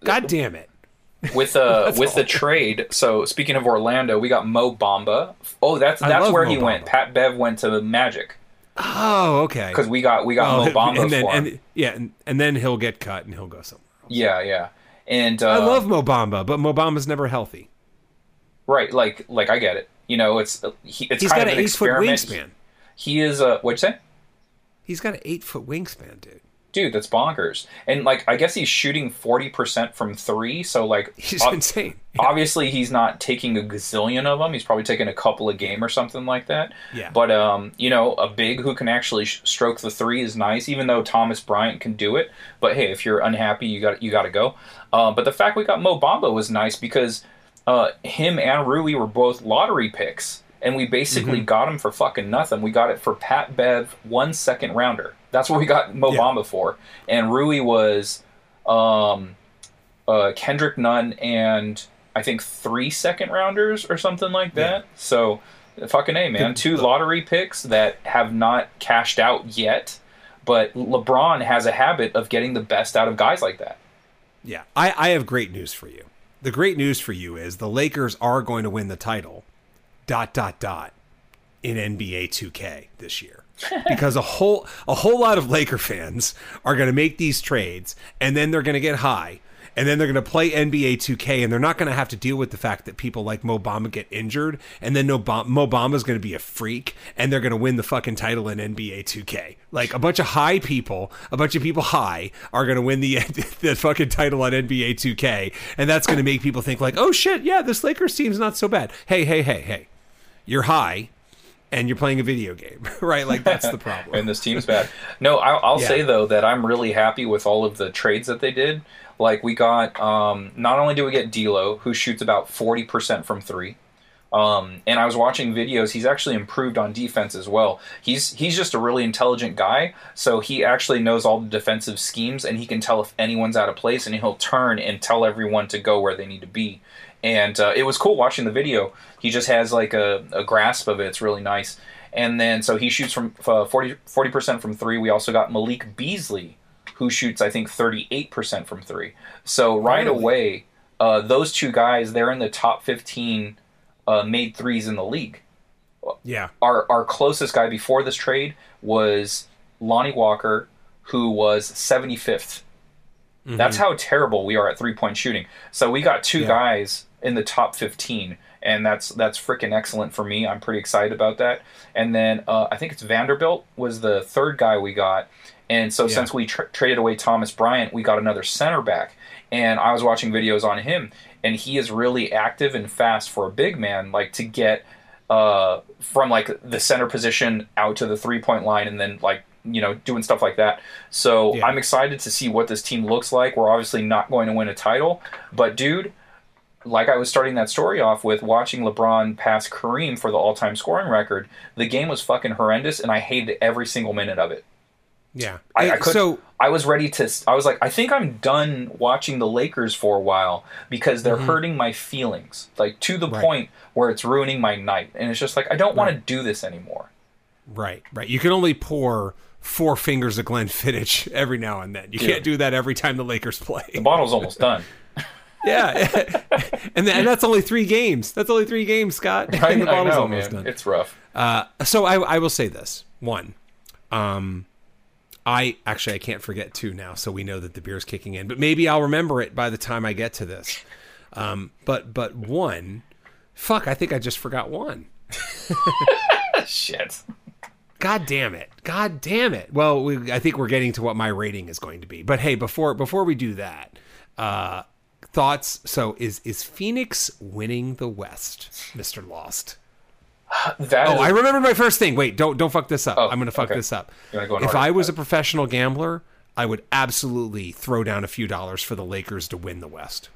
god damn it. with uh with the trade. So speaking of Orlando, we got Mo Bamba. Oh, that's that's where Mo he went. Pat Bev went to Magic Oh, okay. because we got we got Oh, Mo Bamba and then and yeah, and, and then he'll get cut and he'll go somewhere. else. yeah, yeah. And uh, I love Mo Bamba, but Mo Bamba's never healthy. right, like like I get it. You know, it's he, it's He's kind got of an an eight foot wingspan. He is a what'd you say? He's got an eight foot wingspan, dude. Dude, that's bonkers. And like I guess he's shooting forty percent from three, so like He's ob- insane. obviously he's not taking a gazillion of them. He's probably taking a couple a game or something like that. Yeah. But um, you know, a big who can actually sh- stroke the three is nice. Even though Thomas Bryant can do it, but hey, if you're unhappy, you got you got to go. Uh, but the fact we got Mo Bamba was nice because uh, him and Rui were both lottery picks, and we basically Mm-hmm. got him for fucking nothing. We got it for Pat Bev, one second rounder. That's what we got Mo Yeah. Bamba for, and Rui was. Um, uh, Kendrick Nunn and I think three second rounders or something like that. So fucking a man, two lottery picks that have not cashed out yet. But LeBron has a habit of getting the best out of guys like that. Yeah, I, I have great news for you. The great news for you is the Lakers are going to win the title, dot dot dot, in NBA 2K this year. because a whole a whole lot of Laker fans are going to make these trades, and then they're going to get high, and then they're going to play NBA 2K, and they're not going to have to deal with the fact that people like Mo Bamba get injured, and then Mo Bamba is going to be a freak, and they're going to win the fucking title in NBA 2K. Like a bunch of high people, a bunch of people high are going to win the the fucking title on NBA 2K, and that's going to make people think like, oh shit, yeah, this Lakers team's not so bad. Hey, hey, hey, hey, you're high and you're playing a video game, right? Like that's the problem. and this team's bad. No, I'll, I'll Yeah. say though that I'm really happy with all of the trades that they did. Like we got, um, not only do we get D'Lo, who shoots about forty percent from three, um, and I was watching videos. He's actually improved on defense as well. He's he's just a really intelligent guy, so he actually knows all the defensive schemes, and he can tell if anyone's out of place, and he'll turn and tell everyone to go where they need to be. And uh, it was cool watching the video. He just has like a, a grasp of it. It's really nice. And then so he shoots from uh, 40 percent from three. We also got Malik Beasley, who shoots I think thirty eight percent from three. So right Really? away, uh, those two guys they're in the top fifteen uh, made threes in the league. yeah, Our our closest guy before this trade was Lonnie Walker, who was seventy That's how terrible we are at three point shooting. So we got two Yeah. guys in the top fifteen, and that's that's freaking excellent for me. I'm pretty excited about that. And then uh, I think it's Vanderbilt was the third guy we got, and so Yeah. since we tr- traded away Thomas Bryant, we got another center back. And I was watching videos on him, and he is really active and fast for a big man, like to get uh, from like the center position out to the three point line, and then like you know doing stuff like that. So Yeah. I'm excited to see what this team looks like. We're obviously not going to win a title, but dude, like I was starting that story off with watching LeBron pass Kareem for the all-time scoring record. The game was fucking horrendous, and I hated every single minute of it. Yeah. I, I could, so I was ready to. I was like, I think I'm done watching the Lakers for a while because they're hurting my feelings, like to the Mm-hmm. Right. point where it's ruining my night, and it's just like I don't want to do this anymore. right, right. You can only pour four fingers of Glenfiddich every now and then. You can't do that every time the Lakers play. The bottle's almost done. Yeah, and, th- and that's only three games. That's only three games, Scott. I, And the I bottle's know, almost man. done. It's rough. Uh, so I, I will say this one um i actually i can't forget two now so we know that the beer's kicking in but maybe i'll remember it by the time i get to this um but but one fuck i think i just forgot one Shit. god damn it god damn it well we, i think we're getting to what my rating is going to be but hey before before we do that uh thoughts. So is is Phoenix winning the West, Mister Lost? That Oh, is- I remember my first thing. Wait, don't don't fuck this up. Oh, I'm gonna fuck okay. this up. Go If order? I was a professional gambler, I would absolutely throw down a few dollars for the Lakers to win the West.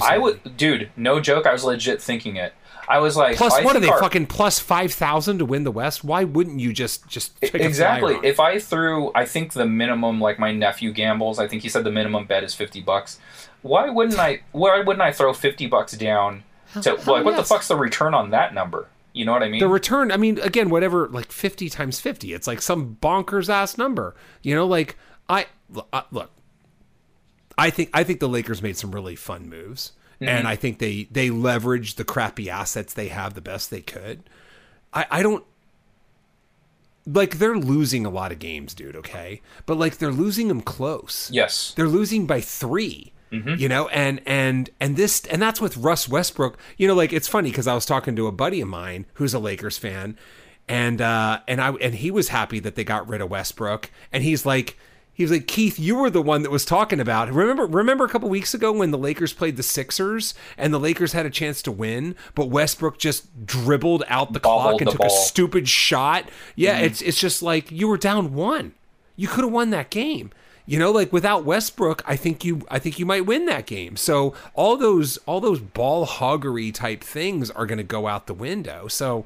I would, dude. No joke. I was legit thinking it. I was like, Plus, I what are they our- fucking plus five thousand to win the West? Why wouldn't you just just pick exactly A flyer on it? if i threw i think the minimum like my nephew gambles i think he said the minimum bet is 50 bucks why wouldn't i why wouldn't i throw 50 bucks down to hell like what the fuck's the return on that number you know what i mean? The return i mean again whatever like 50 times 50 it's like some bonkers ass number. You know like i uh, look i think i think the lakers made some really fun moves. And i think they they leveraged the crappy assets they have the best they could. I i don't like they're losing a lot of games dude okay? But like they're losing them close. Yes. They're losing by 3 you know and and and this and that's with russ westbrook. You know like it's funny because i was talking to a buddy of mine who's a lakers fan and uh and i and he was happy that they got rid of westbrook and he's like he was like keith you were the one that was talking about remember remember a couple weeks ago when the lakers played the sixers and the lakers had a chance to win but westbrook just dribbled out the clock and the took a stupid shot? Yeah it's it's just like you were down one. You could have won that game. You know, like without Westbrook, I think you I think you might win that game. So all those all those ball hoggery type things are going to go out the window. So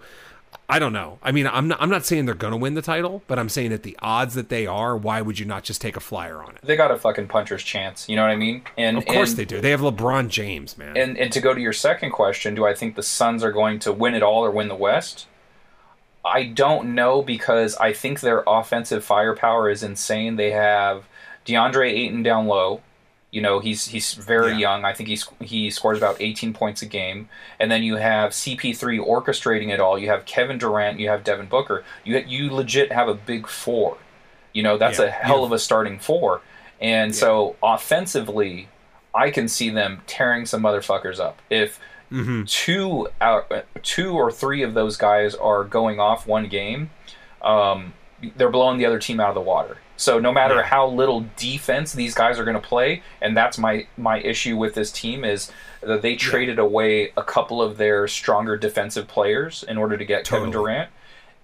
I don't know. I mean, I'm not I'm not saying they're going to win the title, but I'm saying that the odds that they are, why would you not just take a flyer on it? they got a fucking puncher's chance you know what i mean and Of course and, they do. They have LeBron James, man. and and to go to your second question do i think the suns are going to win it all or win the west I don't know because I think their offensive firepower is insane. They have DeAndre Ayton down low. You know, he's he's very Yeah. young. I think he's he scores about 18 points a game. And then you have CP3 orchestrating it all. You have Kevin Durant, you have Devin Booker. You you legit have a big four. You know, that's Yeah. a hell Yeah. of a starting four. And so offensively, I can see them tearing some motherfuckers up. If Mm-hmm. two out, two or three of those guys are going off one game, um, they're blowing the other team out of the water. So no matter Yeah. how little defense these guys are going to play, and that's my my issue with this team is that they traded away a couple of their stronger defensive players in order to get Kevin Durant.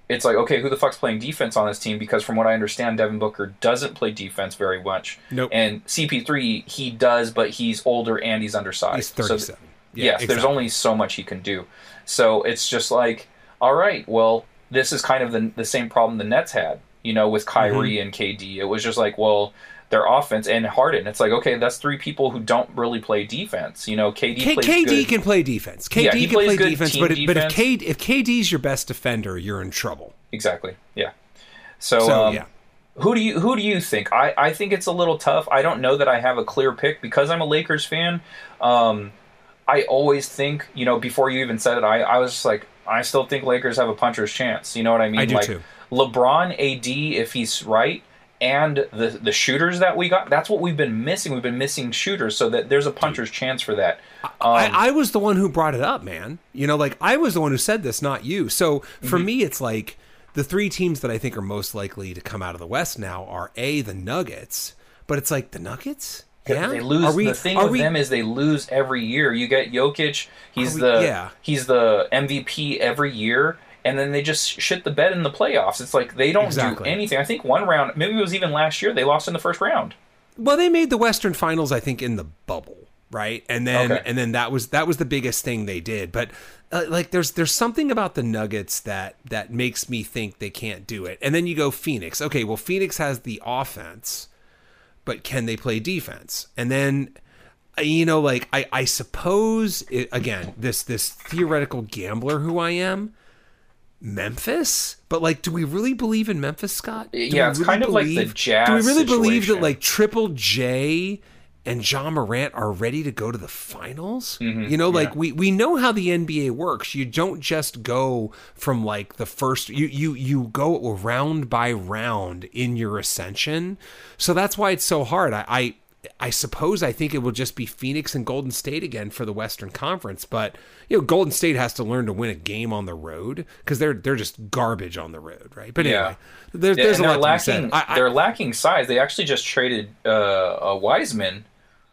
It's like okay, who the fuck's playing defense on this team? Because from what I understand, Devin Booker doesn't play defense very much. Nope. And CP3 he does, but he's older and he's undersized. He's So 37. Yeah, yes, there's only so much he can do. So it's just like, all right, well, this is kind of the, the same problem the Nets had, you know, with Kyrie Mm-hmm. and KD. It was just like, well, their offense and Harden. It's like, okay, that's three people who don't really play defense. You know, KD K- plays KD good. can play defense. KD Yeah, can play defense, but if, but if defense. K, if KD's your best defender, you're in trouble. Exactly. Yeah. So, So um, yeah. Who do you who do you think? I, I think it's a little tough. I don't know that I have a clear pick because I'm a Lakers fan. Um, I always think, you know, before you even said it, I, I was just like, I still think Lakers have a puncher's chance. You know what I mean? I do like too. LeBron, AD, if he's right, and the the shooters that we got, that's what we've been missing. We've been missing shooters, so that there's a puncher's chance for that. Um, I, I was the one who brought it up, man. You know, like I was the one who said this, not you. So for Mm-hmm. me, it's like the three teams that I think are most likely to come out of the West now are a the Nuggets, but it's like the Nuggets. Yeah, They lose. We, the thing with we, them is they lose every year. You get Jokic. He's we- the yeah. he's the MVP every year, and then they just shit the bed in the playoffs. It's like they don't Exactly. do anything. I think one round, maybe it was even last year, they lost in the first round. Well, they made the Western Finals, I think, in the bubble, right? And then Okay. and then that was that was the biggest thing they did. But uh, like, there's there's something about the Nuggets that that makes me think they can't do it. And then you go Phoenix. Okay, well, Phoenix has the offense, but can they play defense? And then. uh, You know, like I, I suppose it, again, this this theoretical gambler who I am, Memphis. But like, do we really believe in Memphis, Scott? Do Yeah, we it's kind of like the Jazz Do we really believe that like Triple J and Ja Morant are ready to go to the finals? you know, like Mm-hmm. yeah. we we know how the NBA works. You don't just go from like the first. You you you go round by round in your ascension. So that's why it's so hard. I. I I suppose I think it will just be Phoenix and Golden State again for the Western Conference, but you know Golden State has to learn to win a game on the road because they're they're just garbage on the road, right? But Yeah. anyway, there's, Yeah, there's a lot they're to be lacking. I, I, they're lacking size. They actually just traded uh, a Wiseman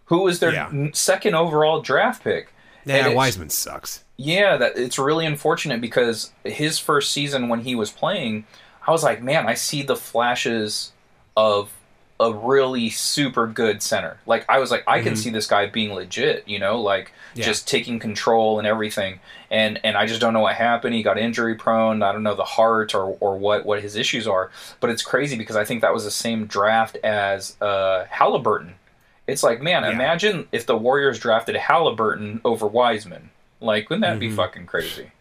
who was their Yeah. second overall draft pick. Yeah, And Wiseman sucks. Yeah, that it's really unfortunate because his first season when he was playing, I was like, man, I see the flashes of a really super good center. Like I was like, I can see this guy being legit, you know, like Yeah. just taking control and everything. And and I just don't know what happened. He got injury prone. I don't know the heart or or what what his issues are. But it's crazy because I think that was the same draft as uh, Halliburton. It's like, man, Yeah. imagine if the Warriors drafted Halliburton over Wiseman. Like, wouldn't that be Mm-hmm. fucking crazy?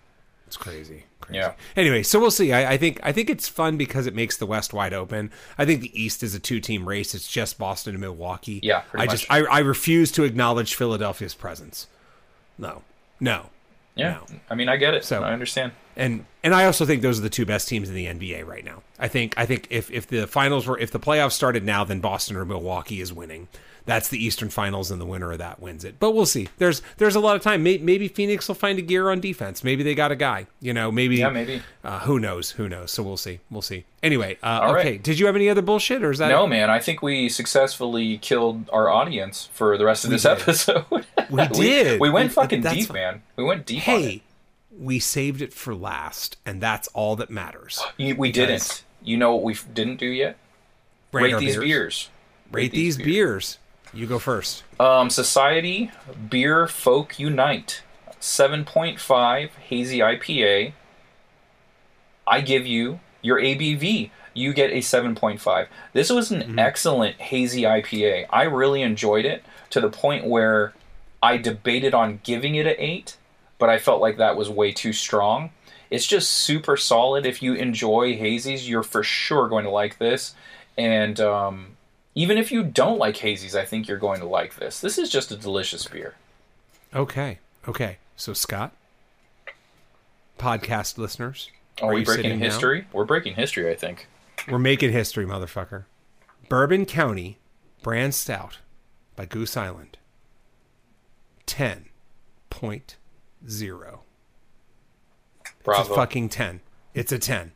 It's crazy. Crazy. Yeah. Anyway, so we'll see. I, I think I think it's fun because it makes the West wide open. I think the East is a two team race. It's just Boston and Milwaukee. Yeah, I just I, I refuse to acknowledge Philadelphia's presence. No. No. Yeah, No. I mean, I get it. So- I understand. and and I also think those are the two best teams in the NBA right now. I think I think if if the finals were if the playoffs started now, then Boston or Milwaukee is winning. That's the Eastern Finals, and the winner of that wins it. But we'll see. There's there's a lot of time. Maybe, maybe Phoenix will find a gear on defense. Maybe they got a guy. You know, maybe Yeah, maybe. Uh, who knows? Who knows? So we'll see. We'll see. Anyway, uh, All right. okay. Did you have any other bullshit, or is that No, man, I think we successfully killed our audience for the rest of this did. episode. We did. We, went We- fucking deep, man. We went deep. it. Hey, we saved it for last, and that's all that matters. We because- didn't. You know what we didn't do yet? Rate Rate these beers. beers. Rate these beers. You go first. Um, Society Beer Folk Unite, seven point five hazy IPA. I give you your ABV. You get a seven point five. This was an Mm-hmm. excellent hazy IPA. I really enjoyed it to the point where I debated on giving it an eight, but I felt like that was way too strong. It's just super solid. If you enjoy hazies, you're for sure going to like this. And um, even if you don't like hazies, I think you're going to like this. This is just a delicious beer. Okay. Okay. So Scott, podcast listeners, Are, Are we breaking history? We're breaking history, I think. we're making history, motherfucker. Bourbon County Brand Stout by Goose Island. Ten point zero. It's Bravo. a fucking ten. It's a ten.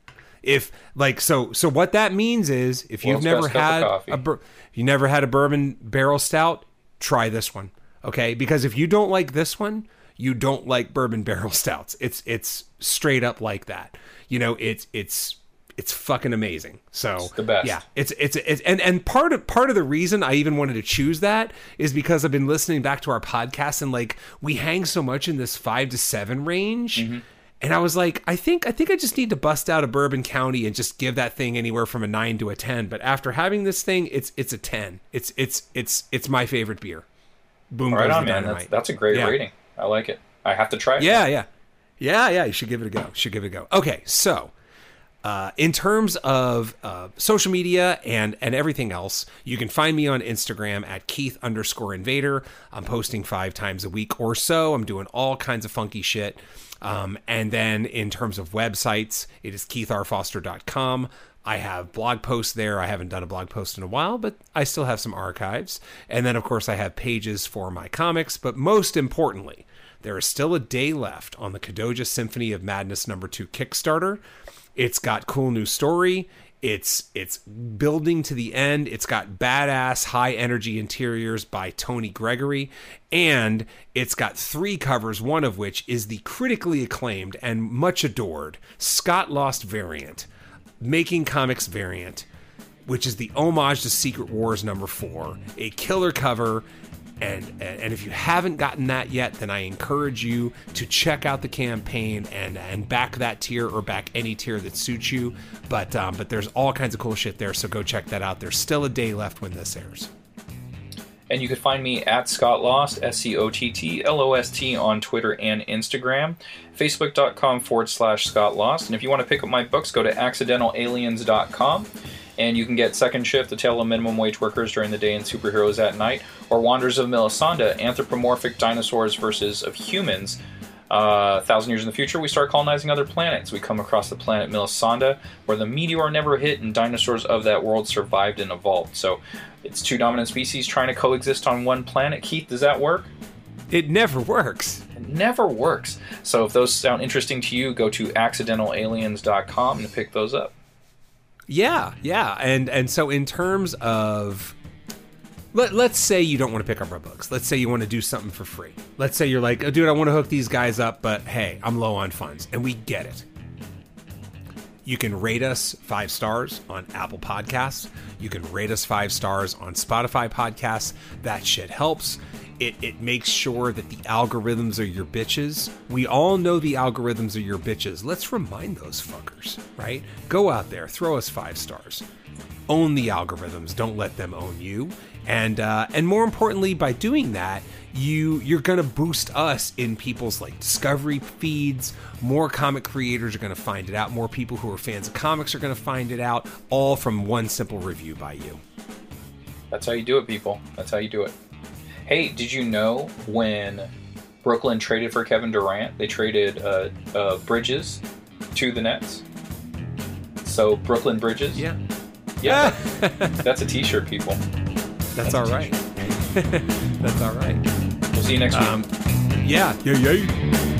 If like so so what that means is if you've World's never best cup of had a bur- you never had a bourbon barrel stout, try this one. Okay? Because if you don't like this one, you don't like bourbon barrel stouts. It's it's straight up like that. You know, it's it's it's fucking amazing. So the best. Yeah, it's, it's it's and and part of part of the reason I even wanted to choose that is because I've been listening back to our podcast and like we hang so much in this five to seven range. Mm-hmm. And I was like, I think I think I just need to bust out a Bourbon County and just give that thing anywhere from a nine to a ten. But after having this thing, it's it's a ten. It's it's it's it's my favorite beer. Boom Right goes on, the man. That's, that's a great Yeah. rating. I like it. I have to try it. Yeah, yeah. Yeah, yeah. You should give it a go. Should give it a go. Okay, so uh, in terms of uh, social media and and everything else, you can find me on Instagram at Keith underscore Invader. I'm posting five times a week or so. I'm doing all kinds of funky shit. Um, and then in terms of websites, it is keithrfoster.com. I have blog posts there. I haven't done a blog post in a while, but I still have some archives. And then, of course, I have pages for my comics. But most importantly, there is still a day left on the Kodoja Symphony of Madness number two Kickstarter. It's got cool new story. It's it's building to the end. It's got badass high energy interiors by Tony Gregory, and it's got three covers. One of which is the critically acclaimed and much adored Scott Lost variant, Making Comics variant, which is the homage to Secret Wars number four, a killer cover. And, and if you haven't gotten that yet, then I encourage you to check out the campaign and and back that tier or back any tier that suits you. But um, but there's all kinds of cool shit there, so go check that out. There's still a day left when this airs. And you can find me at Scott Lost, S C O T T L O S T, on Twitter and Instagram. Facebook.com forward slash Scott Lost. And if you want to pick up my books, go to accidentalaliens.com. And you can get Second Shift, The Tale of Minimum Wage Workers during the day and Superheroes at Night, or Wanderers of Melisande, Anthropomorphic Dinosaurs versus of Humans. Uh, a thousand years in the future, we start colonizing other planets. We come across the planet Melisande, where the meteor never hit and dinosaurs of that world survived and evolved. So it's two dominant species trying to coexist on one planet. Keith, does that work? It never works. It never works. So if those sound interesting to you, go to accidentalaliens.com and pick those up. Yeah, yeah, and and so in terms of let, let's say you don't want to pick up our books. Let's say you want to do something for free. Let's say you're like, oh, dude, I want to hook these guys up, but hey, I'm low on funds. And we get it. You can rate us five stars on Apple Podcasts. You can rate us five stars on Spotify Podcasts. That shit helps. It, it makes sure that the algorithms are your bitches. We all know the algorithms are your bitches. Let's remind those fuckers, right? Go out there, throw us five stars. Own the algorithms. Don't let them own you. And uh, and more importantly, by doing that, you you're gonna boost us in people's like discovery feeds. More comic creators are gonna find it out. More people who are fans of comics are gonna find it out. All from one simple review by you. That's how you do it, people. That's how you do it. Hey, did you know when Brooklyn traded for Kevin Durant, they traded uh, uh, Bridges to the Nets? So Brooklyn Bridges. Yeah, Yeah, that's a T-shirt, people. that's all right. that's all right. We'll see you next week. Um, yeah, yeah, yeah.